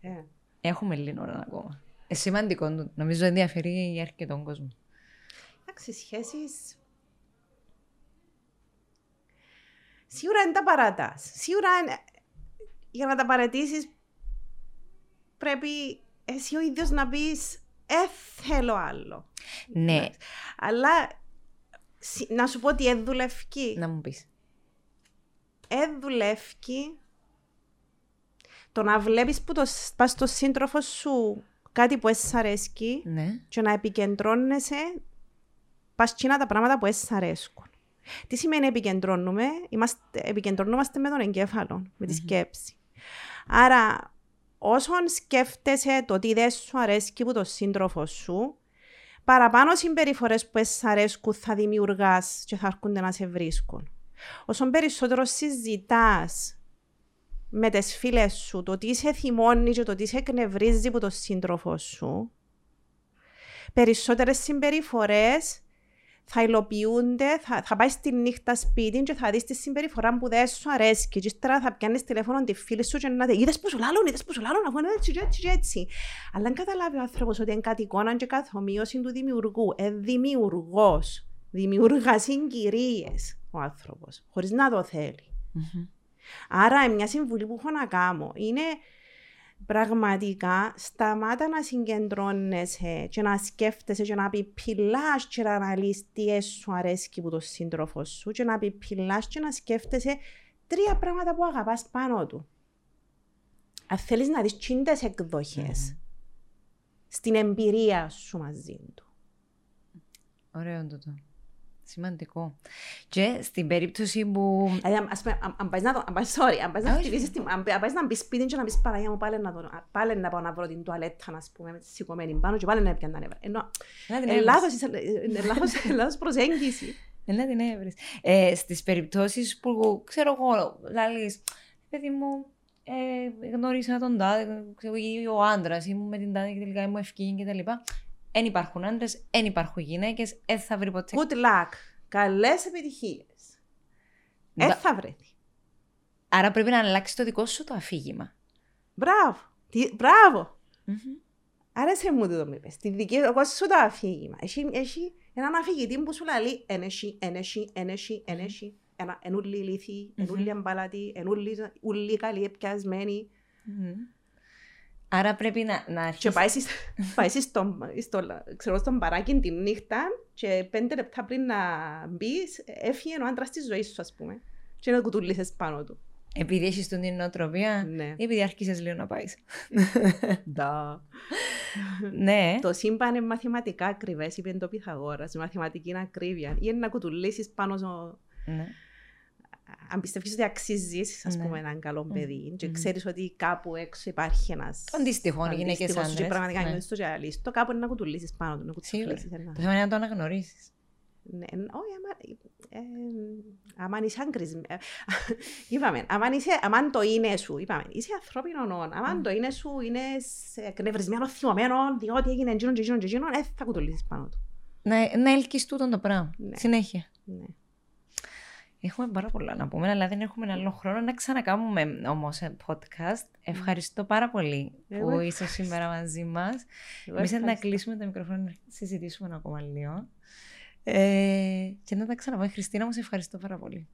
ε, Έχουμε λίγο ώρα ακόμα. Ε, σημαντικό, το- νομίζω ενδιαφέρει αρκετόν κόσμο. Εντάξει, σχέσεις... Σίγουρα είναι τα παρατάς. Σίγουρα είναι- για να τα παρατήσεις πρέπει εσύ ο ίδιος να πεις «Ε, θέλω άλλο». Ναι, Αλλά σι- να σου πω ότι δεν δουλεύει. να μου πεις. Δεν δουλεύει το να βλέπεις που το, πας στο σύντροφο σου κάτι που έσαι αρέσκει Ναι. και να επικεντρώνεσαι πας τσίνα τα πράγματα που έσαι αρέσκουν. Τι σημαίνει επικεντρώνουμε, είμαστε, επικεντρωνόμαστε με τον εγκέφαλο, με τη σκέψη. Άρα, όσον σκέφτεσαι το τι δεν σου αρέσκει που το σύντροφο σου, παραπάνω συμπεριφορές που έσαι αρέσκουν θα δημιουργάς και θα έρχονται να σε βρίσκουν. Όσο περισσότερο συζητάς με τις φίλες σου το τι σε θυμώνει και το τι σε εκνευρίζει που το σύντροφο σου, περισσότερες συμπεριφορές θα υλοποιούνται, θα, θα πάεις στη νύχτα σπίτι και θα δεις τη συμπεριφορά που δεν σου αρέσει και ύστερα θα πιάνεις τηλέφωνο τη φίλη σου και να te είδες που σου λάλλουν, είδες που σου λάλλουν, αφού είναι έτσι και έτσι και έτσι. Αλλά αν καταλάβει ο άνθρωπος ότι είναι κάτι εικόνα και καθομοίωση του δημιουργού, ε, δημιουργός, δημιουργάς συγκυρίες ο άνθρωπος, χωρίς να το θέλει. Μμμ. Άρα, μια συμβουλή που έχω να κάνω είναι πραγματικά σταμάτα να συγκεντρώνεσαι και να σκέφτεσαι και να πιπιλάς και να αναλύεις τι σου αρέσει που το σύντροφο σου και να πιπιλάς και να σκέφτεσαι τρία πράγματα που αγαπάς πάνω του. Αν θέλεις να δεις τσίντες εκδοχές στην εμπειρία σου μαζί του. Ωραίο τούτο. Σημαντικό. Και στην περίπτωση που. Δηλαδή, αν- ας πούμε, αν- αν πάεις να το- αν πάεις- sorry, αν πάεις να Όχι. χτυπήσεις την- αν αν πάεις να μπεις σπίτι και να πεις Παναγία μου πάλι να, το, πάλι να πάω να βρω την τουαλέτα, να πούμε, με τη σηκωμένη πάνω και πάλι να έπιαν τα νεύρα. Ενώ, Να την ε, έβρεις. λάθος, είσαι- ε, ε, λάθος, ε, λάθος προσέγγιση. Ε, Να την έβρεις. Ε, στις περιπτώσεις που ξέρω εγώ, λαλείς, παιδί μου, ε, γνώρισα τον τάδε, ξέρω, ή ο άντρας, ήμουν με την τάδε και τελικά ήμουν ευκήγη και τα λοιπά. Εν υπάρχουν άντρες, εν υπάρχουν γυναίκες, δεν θα βρει ποτέ. Good luck. Καλές επιτυχίες. Ε, Μπα- θα βρεθεί. Άρα πρέπει να αλλάξει το δικό σου το αφήγημα. Μπράβο. Τι, μπράβο. Μμμ. Άρεσε μου το με πες. Τη δική εγώ σου το αφήγημα. Έχει, έχει έναν αφηγητή που σου λέει ενέχει, ενέχει, ενέχει, ενέχει. Ένα, ενούλοι ηλίθιοι, ενούλοι αμπάλατοι, ενούλοι ούλοι καλοί επιασμένοι. Μμμ. Άρα πρέπει να, να Και αρχίσει. πάει, στις- πάει στις στον, στο, ξέρω, στον παράκι τη νύχτα και πέντε λεπτά πριν να μπεις, έφυγε ο άντρας της ζωής σου, ας πούμε. Και να κουτουλήσεις πάνω του. Επειδή έχεις την νοοτροπία, Ναι. ή επειδή άρχισες λίγο να πάεις. Ντα. ναι. Το σύμπαν είναι μαθηματικά ακριβές, είπε το Πυθαγόρας. Η μαθηματική είναι ακρίβεια. Ή είναι να κουτουλήσεις πάνω στο. ναι. Αν πιστεύεις ότι αξίζεις, ας Ναι. πούμε, έναν καλό παιδί, και Μμμ. ξέρεις ότι κάπου έξω υπάρχει ένας. Αντίστοιχο, γυναίκες Και άντρε. πραγματικά νιώθεις το τζαλίστο, κάπου είναι να κουτουλήσεις πάνω του. Να Σίγουρα. κουτουλήσεις ένα- Το θέμα είναι να το αναγνωρίσεις. Ναι, εν- όχι, άμα, ε, άμα είσαι άγκρισ, ε, είπαμε, άμα, είσαι, άμα το είναι σου, είπαμε, είσαι ανθρώπινο νόν, άμα το είναι σου, είναι σε εκνευρισμένο, θυμωμένο, διότι έγινε εκείνον και εκείνον και εκείνον, ε, θα κουτουλήσεις πάνω του. Να, να ελκύεις τούτον το πράγμα. Ναι. Συνέχεια. Ναι. Έχουμε πάρα πολλά να πούμε, αλλά δεν έχουμε άλλο χρόνο να ξανακάνουμε όμως podcast. Ευχαριστώ πάρα πολύ Εγώ που ευχαριστώ. είσαι σήμερα μαζί μας. Εγώ Εμείς να ευχαριστώ. κλείσουμε τα μικρόφωνα να συζητήσουμε ακόμα λίγο. Ε, και να τα ξαναπώ. Χριστίνα, μου σε ευχαριστώ πάρα πολύ.